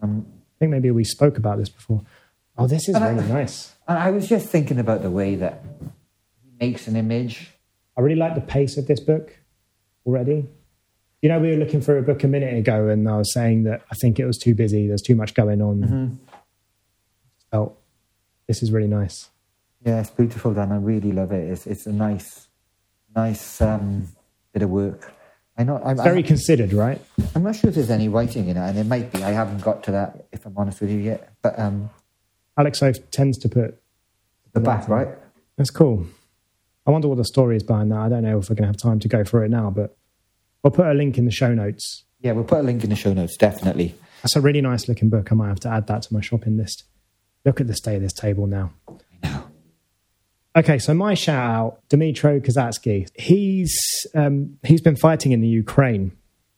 Um, I think maybe we spoke about this before. Oh, this is really I, nice. And I was just thinking about the way that he makes an image. I really like the pace of this book already. You know, we were looking for a book a minute ago, and I was saying that I think it was too busy. There's too much going on. Mm-hmm. Felt this is really nice. Yeah, it's beautiful, Dan. I really love it. It's it's a nice, nice um, bit of work. I know. I'm, very I'm, considered, right? I'm not sure if there's any writing in it, and it might be. I haven't got to that, if I'm honest with you yet. But um, Alec Soth tends to put the back, right? That's cool. I wonder what the story is behind that. I don't know if we're going to have time to go through it now, but we'll put a link in the show notes. Yeah, we'll put a link in the show notes, definitely. That's a really nice looking book. I might have to add that to my shopping list. Look at the state of this table now. I know. Okay, so my shout out, Dmytro Kozatsky. He's um, he's been fighting in the Ukraine.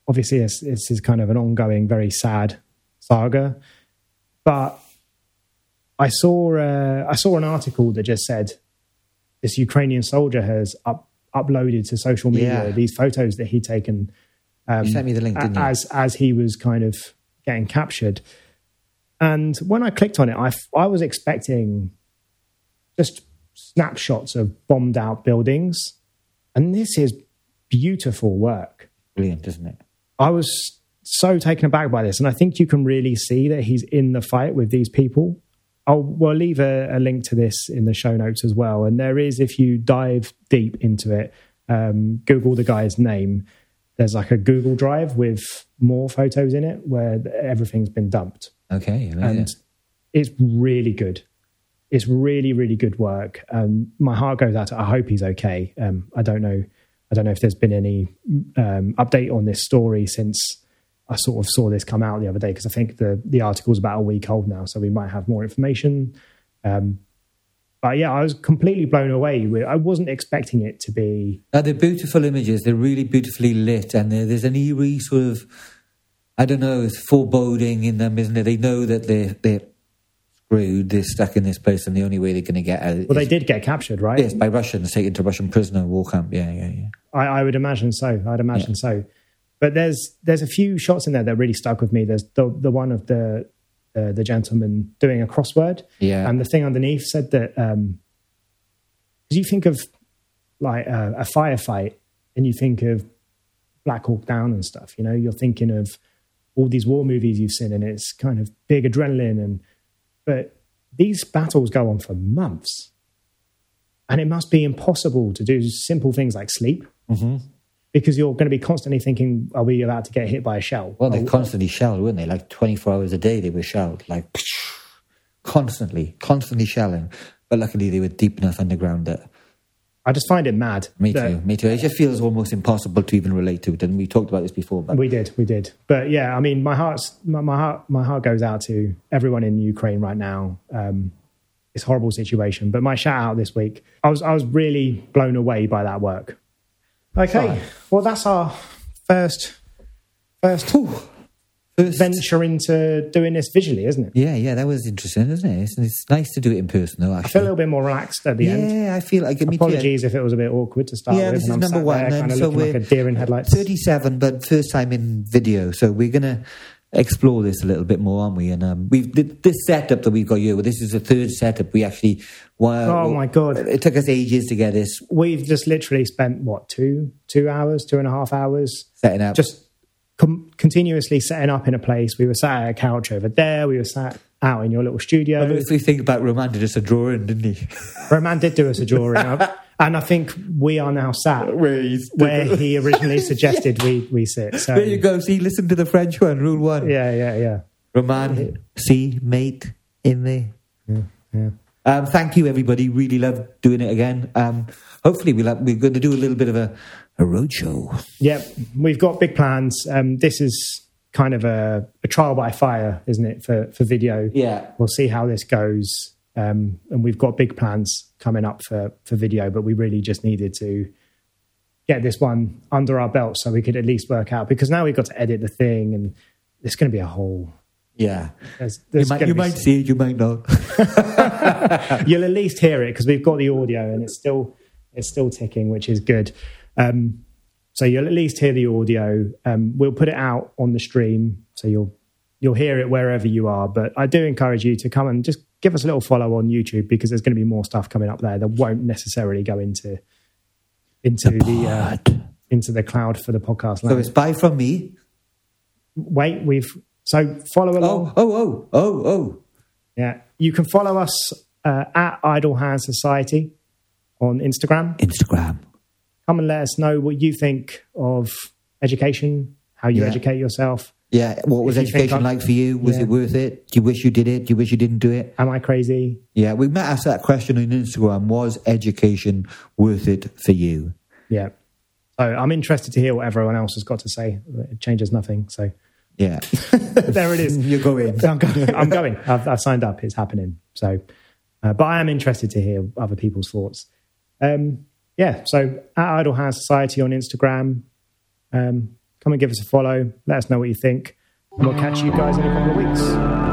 Obviously, this, this is kind of an ongoing, very sad saga. But I saw uh, I saw an article that just said this Ukrainian soldier has up, uploaded to social media yeah. these photos that he'd taken. Um, you sent me the link, didn't you? As as he was kind of getting captured, and when I clicked on it, I I was expecting just snapshots of bombed out buildings, and this is beautiful work. Brilliant, isn't it? I was so taken aback by this, and I think you can really see that he's in the fight with these people I'll we'll leave a, a, link to this in the show notes as well. And there is, if you dive deep into it, um, Google the guy's name. there's like a Google Drive with more photos in it where everything's been dumped, Okay. yeah. and it's really good. It's really, really good work. Um, my heart goes out. to I hope he's okay. Um, I don't know. I don't know if there's been any um, update on this story since I sort of saw this come out the other day because I think the the article's about a week old now, so we might have more information. Um, but yeah, I was completely blown away. I wasn't expecting it to be. Uh, they're beautiful images. They're really beautifully lit, and there's an eerie sort of, I don't know, it's foreboding in them, isn't it? They know that they're they're screwed. They're stuck in this place, and the only way they're going to get out Well, they did get captured, right? yes, by Russians, taken to Russian prisoner war camp. Yeah, yeah, yeah. I, I would imagine so. I'd imagine so. But there's there's a few shots in there that really stuck with me. There's the the one of the uh, the gentleman doing a crossword, Yeah. and the thing underneath said that um, because you think of like a, a firefight and you think of Black Hawk Down and stuff. You know, you're thinking of all these war movies you've seen, and it's kind of big adrenaline. And but these battles go on for months, and it must be impossible to do simple things like sleep Mm-hmm. Because you're going to be constantly thinking, "Are we about to get hit by a shell?" Well, they constantly shelled, weren't they? Like 24 hours a day, they were shelled, like constantly, constantly shelling. But luckily, they were deep enough underground that I just find it mad. me that- too, me too. It just feels almost impossible to even relate to it. And we talked about this before, but We did, we did. But yeah, I mean, my heart's my, my heart my heart goes out to everyone in Ukraine right now. Um, it's a horrible situation. But my shout out this week, I was I was really blown away by that work. Okay, Right. well that's our first first First- venture into doing this visually, isn't it? Yeah, yeah, that was interesting, isn't it? It's, it's nice to do it in person, though. I feel a little bit more relaxed at the yeah, end. Yeah, I feel like me too. Apologies if it was a bit awkward to start Yeah, with. this is I'm number one, there of um, so like we're a deer in headlights. 37, but first time in video. So we're going to explore this a little bit more, aren't we? And um, we've th- this setup that we've got here. Well, this is the third setup we actually. Well, Oh, my God. It took us ages to get this We've just literally spent what two two hours, two and a half hours setting up. just com- continuously setting up in a place. We were sat at a couch over there. We were sat out in your little studio. if we think about Roman did us a drawing, didn't he? Roman did do us a drawing, and I think we are now sat Where where he originally suggested we we sit. So There you go. See, listen to the French one. Rule one. yeah, yeah, yeah. Roman, see, mate, in there. yeah. Um, thank you, everybody. Really love doing it again. Um, hopefully, we'll have, we're going to do a little bit of a, a road show. Yep, we've got big plans. Um, this is kind of a, a trial by fire, isn't it, for for video? Yeah. we'll see how this goes. Um, and we've got big plans coming up for, for video, but we really just needed to get this one under our belt so we could at least work out because now we've got to edit the thing and it's going to be a whole. Yeah. There's, You might, you might see it, you might not. you'll at least hear it because we've got the audio and it's still it's still ticking, which is good. Um, so you'll at least hear the audio. Um, we'll put it out on the stream, so you'll you'll hear it wherever you are. But I do encourage you to come and just give us a little follow on YouTube because there's going to be more stuff coming up there that won't necessarily go into into the, uh, into the cloud for the podcast. So it's bye from me. Wait, we've so follow along. Oh, oh, oh, oh, oh. Yeah, you can follow us uh, at Idle Hands Society on Instagram. Instagram. Come and let us know what you think of education, how you Yeah. educate yourself. Yeah. What was If you think education I'm- like for you? Was Yeah. it worth it? Do you wish you did it? Do you wish you didn't do it? Am I crazy? Yeah. We might ask that question on Instagram. Was education worth it for you? Yeah. So I'm interested to hear what everyone else has got to say. It changes nothing. So Yeah. there it is. You're going. I'm going. I'm going. I've, I've signed up. It's happening. So, uh, but I am interested to hear other people's thoughts. Um, yeah. So at Idle Hands Society on Instagram, um, come and give us a follow. Let us know what you think, and we'll catch you guys in a couple of weeks.